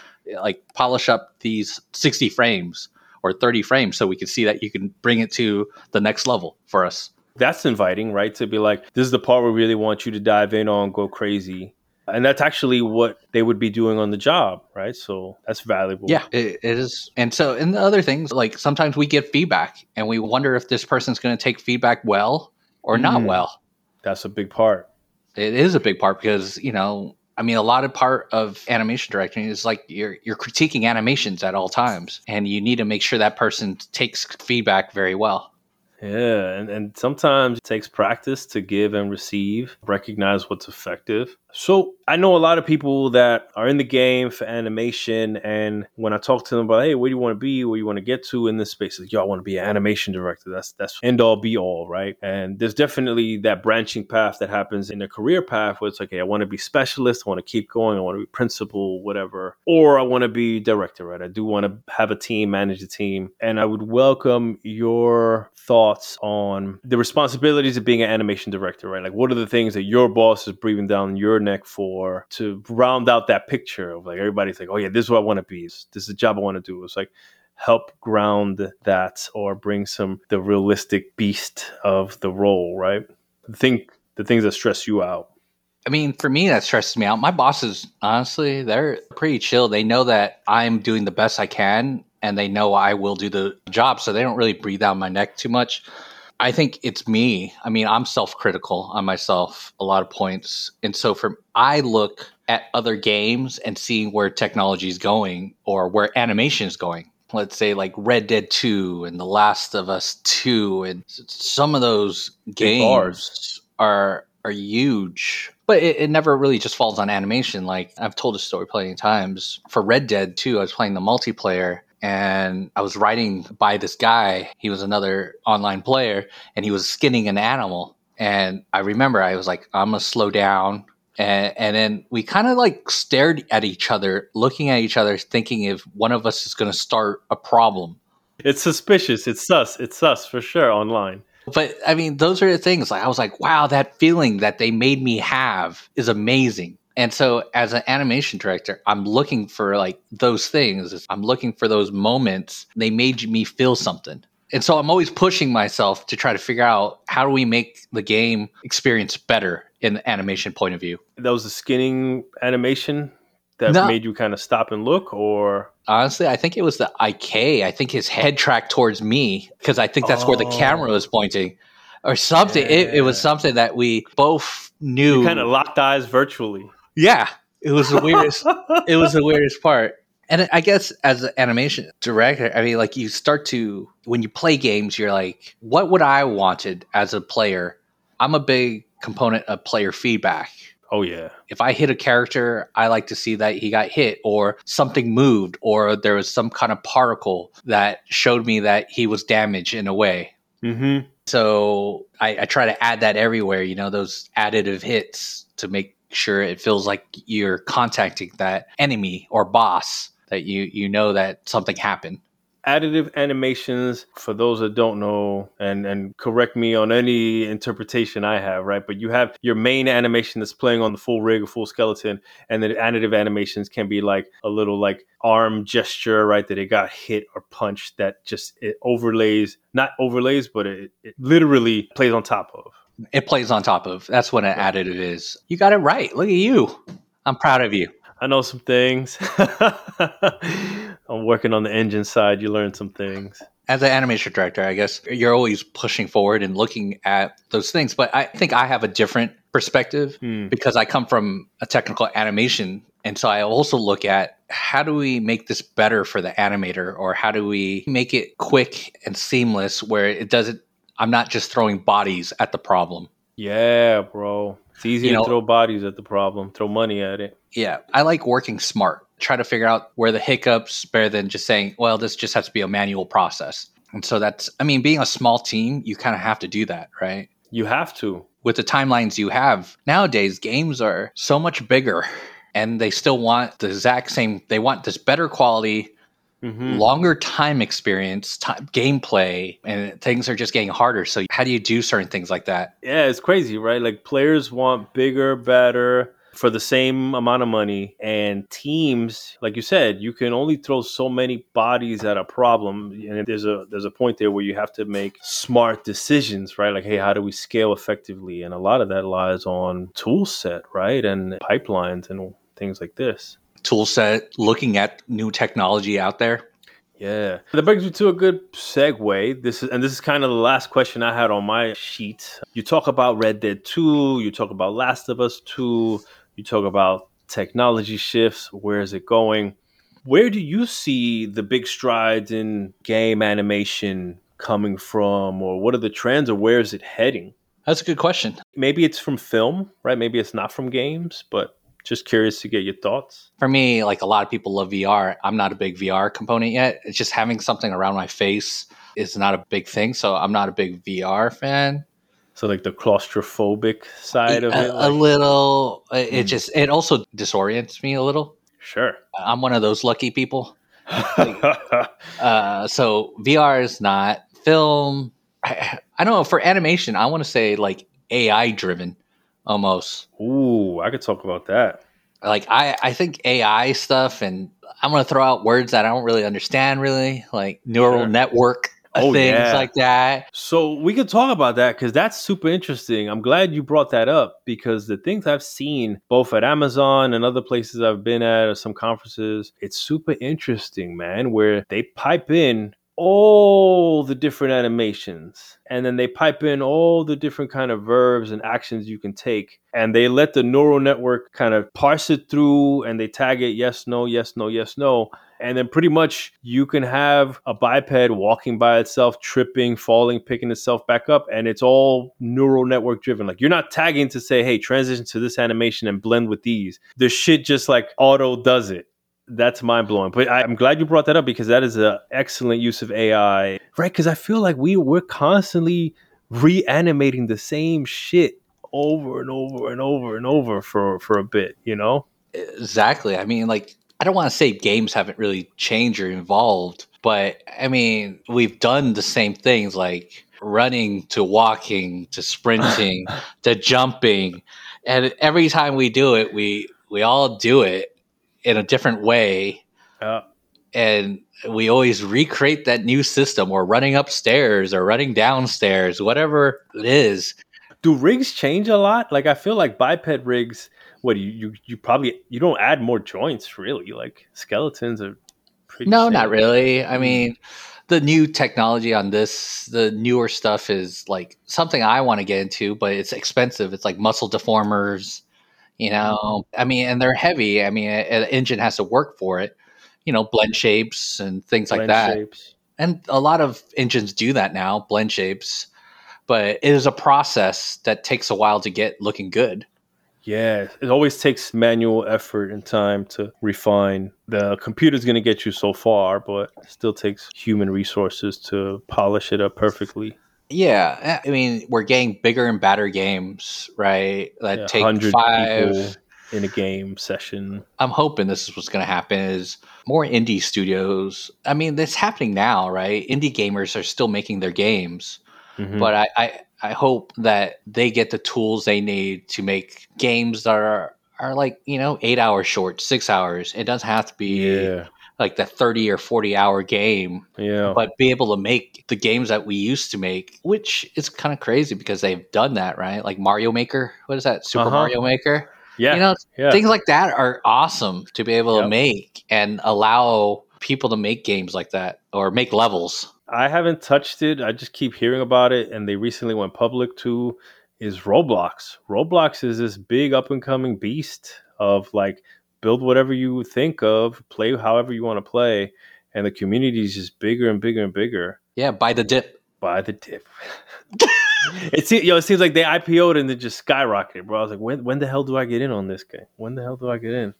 like polish up these 60 frames or 30 frames so we can see that you can bring it to the next level for us? That's inviting, right? To be like, this is the part where we really want you to dive in on, go crazy. And that's actually what they would be doing on the job, right? So that's valuable. Yeah, it, is. And so, and the other things, like sometimes we get feedback and we wonder if this person's going to take feedback well or not Mm. well. That's a big part. It is a big part because, you know, I mean, a lot of part of animation directing is like you're you're critiquing animations at all times, and you need to make sure that person takes feedback very well. Yeah, and, and sometimes it takes practice to give and receive, recognize what's effective. So I know a lot of people that are in the game for animation, and when I talk to them about, hey, where do you want to be, where you want to get to in this space, like, I want to be an animation director. That's that's end all be all, right? And there's definitely that branching path that happens in a career path where it's like, hey, I want to be specialist, I want to keep going, I want to be principal, whatever, or I want to be director, right? I do want to have a team, manage a team, and I would welcome your thoughts on the responsibilities of being an animation director, right? Like, what are the things that your boss is breathing down your neck for to round out that picture of like everybody's like, oh yeah, this is what I want to be. This is the job I want to do. It's like help ground that or bring some the realistic beast of the role, right? Think the things that stress you out. I mean, for me, that stresses me out. My bosses, honestly, they're pretty chill. They know that I'm doing the best I can, and they know I will do the job, so they don't really breathe down my neck too much. I think it's me. I mean, I'm self-critical on myself a lot of points, and so for I look at other games and seeing where technology is going or where animation is going. Let's say like Red Dead 2 and The Last of Us 2 and some of those games are are huge. But it, it never really just falls on animation. Like I've told a story plenty of times. For Red Dead 2, I was playing the multiplayer and I was riding by this guy. He was another online player and he was skinning an animal. And I remember I was like, I'm gonna slow down. And, and then we kind of like stared at each other, looking at each other, thinking if one of us is going to start a problem. It's suspicious. It's sus. It's sus for sure online. But I mean, those are the things. Like I was like, wow, that feeling that they made me have is amazing. And so, as an animation director, I'm looking for like those things. I'm looking for those moments. They made me feel something. And so, I'm always pushing myself to try to figure out how do we make the game experience better in the animation point of view. That was the skinning animation that No. made you kind of stop and look, or Honestly, I think it was the IK. I think his head tracked towards me because I think that's where the camera oh. was pointing or something. It, it was something that we both knew. you kind of locked eyes virtually. Yeah, it was the weirdest. *laughs* it was the weirdest part. And I guess as an animation director, I mean, like you start to, when you play games, you're like, what would I wanted as a player? I'm a big component of player feedback. Oh yeah. If I hit a character, I like to see that he got hit or something moved or there was some kind of particle that showed me that he was damaged in a way. Mm-hmm. So I, I try to add that everywhere, you know, those additive hits to make sure it feels like you're contacting that enemy or boss that you you know that something happened. Additive animations, for those that don't know, and and correct me on any interpretation I have, right? But you have your main animation that's playing on the full rig or full skeleton, and then additive animations can be like a little like arm gesture, right? That it got hit or punched that just it overlays, not overlays, but it, it literally plays on top of. It plays on top of. That's what an additive is. You got it right. Look at you. I'm proud of you. I know some things. *laughs* I'm working on the engine side. You learn some things. as an animation director, I guess you're always pushing forward and looking at those things. But I think I have a different perspective Hmm. because I come from a technical animation. And so I also look at how do we make this better for the animator or how do we make it quick and seamless where it doesn't, I'm not just throwing bodies at the problem. Yeah, bro. It's easy You to know- throw bodies at the problem, throw money at it. Yeah, I like working smart. Try to figure out where the hiccups better than just saying, well, this just has to be a manual process. And so that's, I mean, being a small team, you kind of have to do that, right? You have to. with the timelines you have nowadays games are so much bigger and they still want the exact same they want this better quality Mhm. longer time experience, time, gameplay, and things are just getting harder. So how do you do certain things like that? Yeah, it's crazy, right? Like players want bigger, better for the same amount of money, and teams, like you said, you can only throw so many bodies at a problem, and there's a there's a point there where you have to make smart decisions, right? Like, hey, how do we scale effectively? And a lot of that lies on tool set, right, and pipelines and things like this. Tool set, looking at new technology out there. Yeah, that brings me to a good segue. This is and this is kind of the last question I had on my sheet. You talk about Red Dead Two, you talk about Last of Us Two, you talk about technology shifts. Where is it going? Where do you see the big strides in game animation coming from, or what are the trends, or where is it heading? That's a good question. Maybe it's from film, right? Maybe it's not from games, but just curious to get your thoughts. For me, like a lot of people love VR. I'm not a big VR component yet. It's just having something around my face is not a big thing. So I'm not a big VR fan. So, like the claustrophobic side of a, it, a like- little. It Mm. just it also disorients me a little. sure. I'm one of those lucky people. *laughs* Uh, so VR is not film. I, I don't know for animation. I want to say like AI driven, almost. Ooh, I could talk about that. Like I, I think AI stuff, and I'm gonna throw out words that I don't really understand. Really, like neural Sure. network Oh, things yeah. like that. So we could talk about that because that's super interesting. I'm glad you brought that up because the things I've seen both at Amazon and other places I've been at or some conferences, it's super interesting, man, where they pipe in all the different animations and then they pipe in all the different kind of verbs and actions you can take and they let the neural network kind of parse it through and they tag it yes no yes no yes no and then pretty much you can have a biped walking by itself, tripping, falling, picking itself back up, and it's all neural network driven. Like you're not tagging to say, hey, transition to this animation and blend with these. The shit just like auto does it. That's mind blowing. But I, I'm glad you brought that up because that is an excellent use of AI, right? Because I feel like we we're constantly reanimating the same shit over and over and over and over for for a bit, you know? Exactly. I mean, like I don't want to say games haven't really changed or evolved, but I mean we've done the same things like running to walking to sprinting *laughs* to jumping, and every time we do it, we we all do it in a different way. Uh, and we always recreate that new system or running upstairs or running downstairs whatever it is do rigs change a lot? Like I feel like biped rigs. What you you you probably you don't add more joints really. Like skeletons are pretty. no not really i mean the new technology on this the newer stuff is like something i want to get into but it's expensive it's like muscle deformers you know i mean and they're heavy i mean an engine has to work for it you know blend shapes and things like that shapes. and a lot of engines do that now blend shapes but it is a process that takes a while to get looking good Yeah, it always takes manual effort and time to refine. The computer's going to get you so far, but it still takes human resources to polish it up perfectly. Yeah i mean we're getting bigger and better games right? That Yeah, take five people in a game session. i'm hoping this is what's going to happen is more indie studios. I mean it's happening now right? Indie gamers are still making their games Mhm. but I, I i hope that they get the tools they need to make games that are are like you know eight hours short six hours. It doesn't have to be yeah, like the 30 or 40 hour game yeah, but be able to make the games that we used to make which is kind of crazy because they've done that right like mario maker what is that super Uh-huh. mario maker yeah. you know yeah. things like that are awesome to be able to make and allow people to make games like that or make levels I haven't touched it. I just keep hearing about it, and they recently went public too. Is Roblox? Roblox is this big up and coming beast of like build whatever you think of, play however you want to play, and the community is just bigger and bigger and bigger yeah by the dip by the dip. *laughs* it seems, yo, it seems like they IPO'd and then just skyrocketed, bro. I was like, when when the hell do I get in on this game? When the hell do I get in?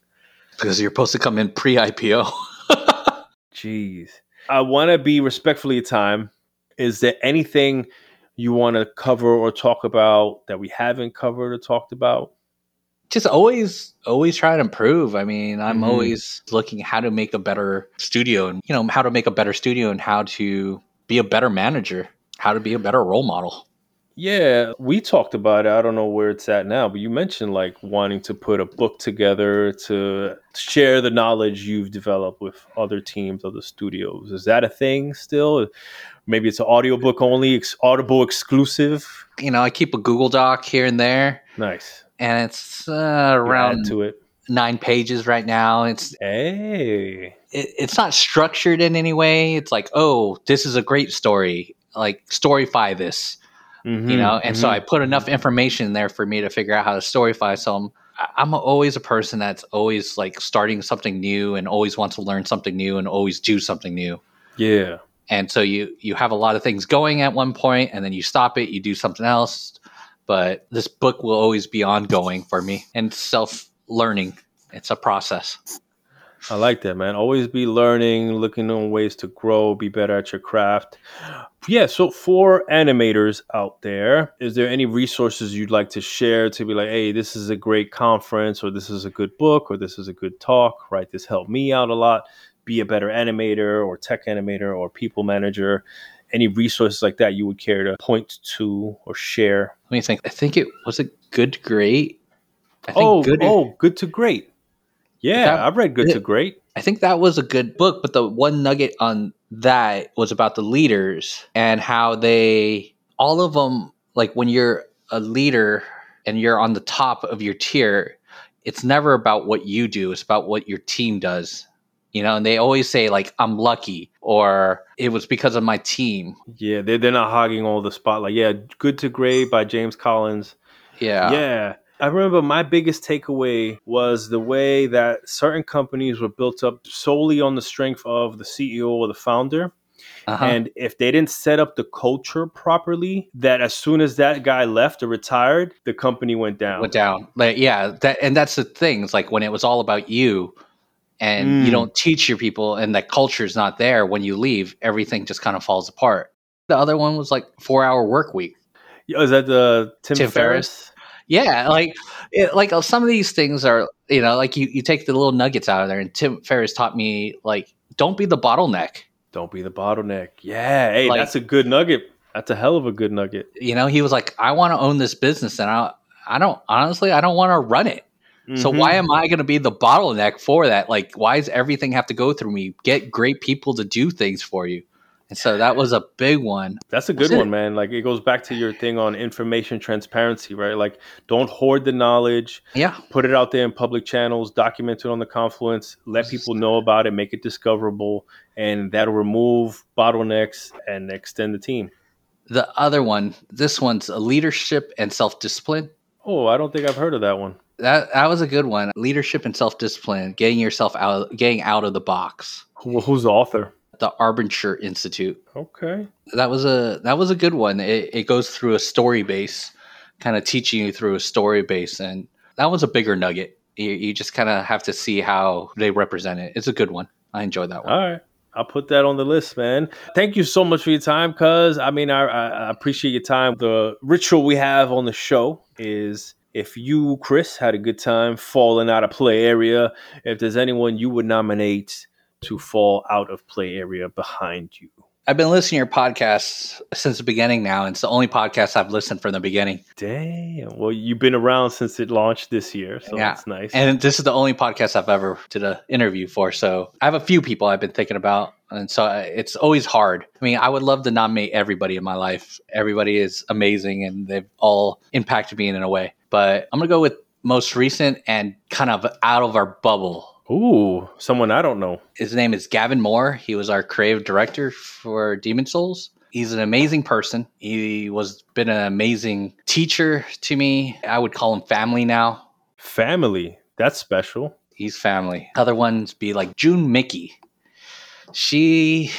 because you're supposed to come in pre-ipo *laughs* Jeez. I want to be respectfully of time. Is there anything you want to cover or talk about that we haven't covered or talked about? Just always always try to improve. I mean, I'm Mhm. always looking how to make a better studio and you know, how to make a better studio and how to be a better manager, how to be a better role model. Yeah, we talked about it. I don't know where it's at now, but you mentioned like wanting to put a book together to share the knowledge you've developed with other teams, other studios. Is that a thing still? Maybe it's an audiobook only, ex- Audible exclusive. You know, I keep a Google Doc here and there Nice. And it's uh, around to it. 9 pages right now. It's Hey. it, it's not structured in any way. It's like, "Oh, this is a great story." Like storyfy this. Mhm, you know and so mhm. i put enough information there for me to figure out how to storyfy so i'm i'm always a person that's always like starting something new and always wants to learn something new and always do something new yeah. and so you you have a lot of things going at one point and then you stop it you do something else but this book will always be ongoing for me and self learning it's a process I like that, man. Always be learning, looking on ways to grow, be better at your craft. Yeah, so for animators out there, is there any resources you'd like to share to be like, hey, this is a great conference, or this is a good book, or this is a good talk, right? This helped me out a lot. Be a better animator, or tech animator, or people manager. Any resources like that you would care to point to or share? let me think i think it was a good to great i think Oh, good oh, good to great. Yeah, That- I've read Good to. Great. I think that was a good book, but the one nugget on that was about the leaders and how they, all of them, like when you're a leader and you're on the top of your tier, it's never about what you do, it's about what your team does. You know, and they always say, like, I'm lucky or it was because of my team. Yeah, they're, they're not hogging all the spotlight. Yeah, Good to Great by James Collins. Yeah. Yeah. I remember my biggest takeaway was the way that certain companies were built up solely on the strength of the CEO or the founder. Uh-huh. And if they didn't set up the culture properly, that as soon as that guy left or retired, the company went down. went down. Like, yeah, that and that's the thing. It's like when it was all about you, and you Mm. don't teach your people, and that culture is not there. When you leave, everything just kind of falls apart. The other one was like four hour work week. Yeah, Is that the Tim, Tim Ferriss? Ferriss? Yeah, like it, like uh, some of these things are you know like you you take the little nuggets out of there, and Tim Ferriss taught me like don't be the bottleneck. Don't be the bottleneck. Yeah, hey, Like- that's a good nugget. That's a hell of a good nugget. You know, he was like, I want to own this business, and I I don't honestly I don't want to run it. So Mhm. why am I going to be the bottleneck for that? Like, why does everything have to go through me? Get great people to do things for you. And so that was a big one. That's a good That's it. one, man. Like it goes back to your thing on information transparency, right? Like don't hoard the knowledge, Yeah, put it out there in public channels, document it on the Confluence, let people know about it, make it discoverable, and that'll remove bottlenecks and extend the team. the other one, this one's a leadership and self discipline. Oh, I don't think I've heard of that one. That that was a good one. Leadership and self discipline, getting yourself out, getting out of the box. Who, who's the author? The Arbinger Institute. Okay. That was a that was a good one. It, it goes through a story base, kind of teaching you through a story base, and that was a bigger nugget. You, you just kind of have to see how they represent it. It's a good one. I enjoyed that one. All right. I'll put that on the list, man. Thank you so much for your time, cuz. I mean, I, I appreciate your time. The ritual we have on the show is if you, Chris, had a good time falling out of play area, if there's anyone you would nominate to fall out of play area behind you. I've been listening to your podcasts since the beginning now. and It's the only podcast I've listened from the beginning. Damn. Well, you've been around since it launched this year, so Yeah. that's nice. And this is the only podcast I've ever did an interview for. So I have a few people I've been thinking about. And so it's always hard. I mean, I would love to nominate everybody in my life. Everybody is amazing and they've all impacted me in a way. But I'm to go with most recent and kind of out of our bubble. Ooh, someone I don't know. His name is Gavin Moore. He was our creative director for Demon's Souls. He's an amazing person. He was been an amazing teacher to me. I would call him family now. Family. That's special. He's family. Other ones be like June Mickey. She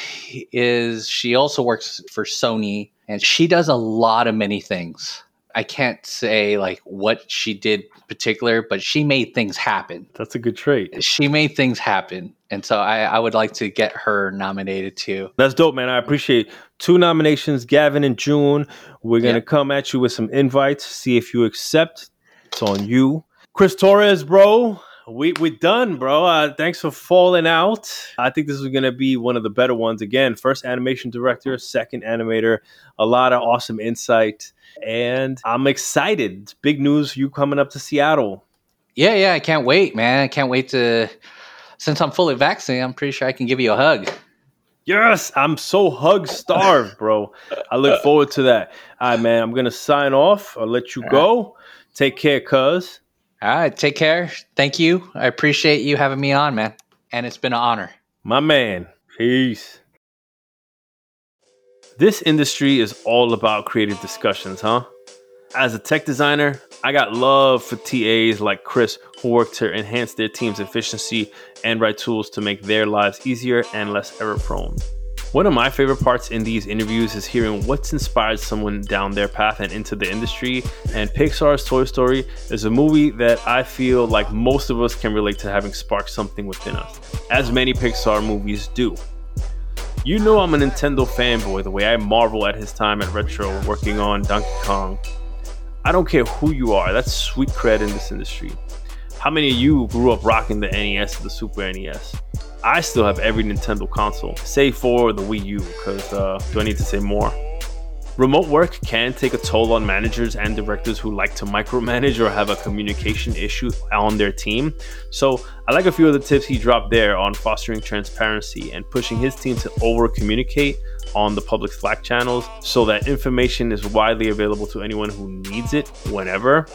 is she also works for Sony and she does a lot of many things. I can't say like what she did particular, but she made things happen. That's a good trait. She made things happen. And so I, I would like to get her nominated too. That's dope, man. I appreciate two nominations, Gavin and June. We're gonna Yeah. come at you with some invites, see if you accept. It's on you. Chris Torres, bro. We we done, bro. Uh, thanks for falling out. I think this is gonna be one of the better ones. Again, first animation director, second animator. A lot of awesome insight, and I'm excited. It's big news. for You coming up to Seattle? Yeah, yeah. I can't wait, man. I can't wait to. Since I'm fully vaccinated, I'm pretty sure I can give you a hug. Yes, I'm so hug starved, bro. I look forward to that. All right, man. I'm gonna sign off. I'll let you go. Take care, cuz. All right, take care. Thank you. I appreciate you having me on, man. And it's been an honor. My man. Peace. This industry is all about creative discussions, huh? As a tech designer, I got love for TAs like Chris who work to enhance their team's efficiency and write tools to make their lives easier and less error prone. One of my favorite parts in these interviews is hearing what's inspired someone down their path and into the industry. And Pixar's Toy Story is a movie that I feel like most of us can relate to having sparked something within us, as many Pixar movies do. You know I'm a Nintendo fanboy the way I marvel at his time at Retro working on Donkey Kong. I don't care who you are, that's sweet cred in this industry. How many of you grew up rocking the NES or the Super NES? I still have every Nintendo console, save for the Wii U, because uh, do I need to say more? Remote work can take a toll on managers and directors who like to micromanage or have a communication issue on their team. So, I like a few of the tips he dropped there on fostering transparency and pushing his team to over communicate on the public Slack channels so that information is widely available to anyone who needs it whenever,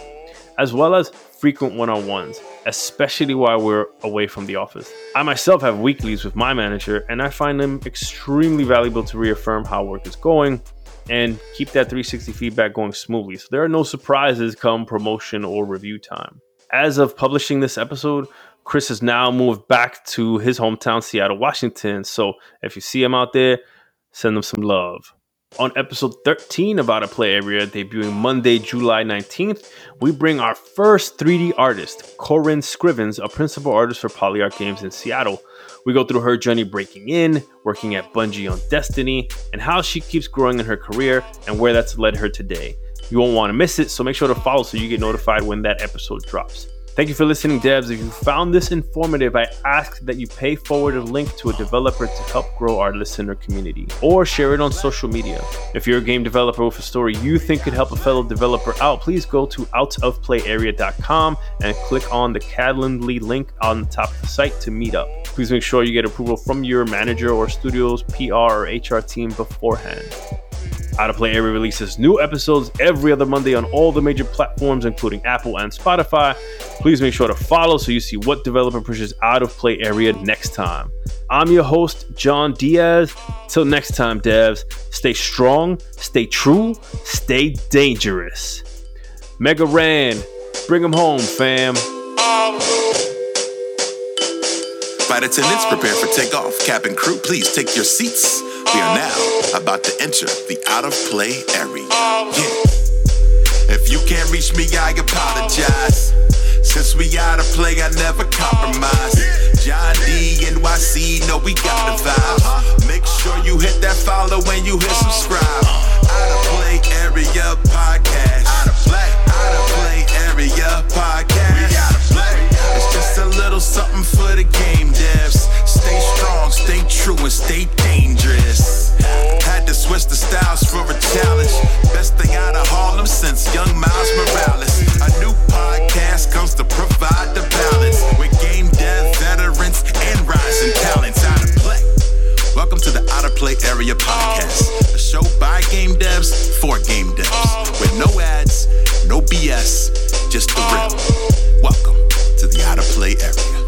as well as frequent one on ones, especially while we're away from the office. I myself have weeklies with my manager, and I find them extremely valuable to reaffirm how work is going and keep that 360 feedback going smoothly. So there are no surprises come promotion or review time. As of publishing this episode, Chris has now moved back to his hometown, Seattle, Washington. So if you see him out there, send him some love. On episode 13 of Out of Play Area, debuting Monday, July 19th, we bring our first 3D artist, Corinne Scrivens, a principal artist for Polyarc Games in Seattle. We go through her journey breaking in, working at Bungie on Destiny, and how she keeps growing in her career and where that's led her today. You won't want to miss it, so make sure to follow so you get notified when that episode drops. Thank you for listening, devs. If you found this informative, I ask that you pay forward a link to a developer to help grow our listener community or share it on social media. If you're a game developer with a story you think could help a fellow developer out, please go to outofplayarea.com and click on the Calendly link on the top of the site to meet up. Please make sure you get approval from your manager or studio's PR or HR team beforehand. Out of Play Area releases new episodes every other Monday on all the major platforms, including Apple and Spotify. Please make sure to follow so you see what developer pushes Out of Play Area next time. I'm your host, John Diaz. Till next time, devs, stay strong, stay true, stay dangerous. Mega Ran, bring them home, fam. Flight attendants, prepare for takeoff. Cabin crew, please take your seats. We are now about to enter the out of play area. Yeah. If you can't reach me, I apologize. Since we out of play, I never compromise. John D, NYC, know we got the vibe. Make sure you hit that follow when you hit subscribe. Out of play area podcast. Out of play, out of play area podcast. It's just a little something for the game devs. Stay strong, stay true, and stay dangerous. Had to switch the styles for a challenge. Best thing out of Harlem since young Miles Morales. A new podcast comes to provide the balance with game dev veterans and rising talents out of play. Welcome to the Out of Play Area Podcast, a show by game devs for game devs, with no ads, no BS, just the real. Welcome to the Out of Play Area.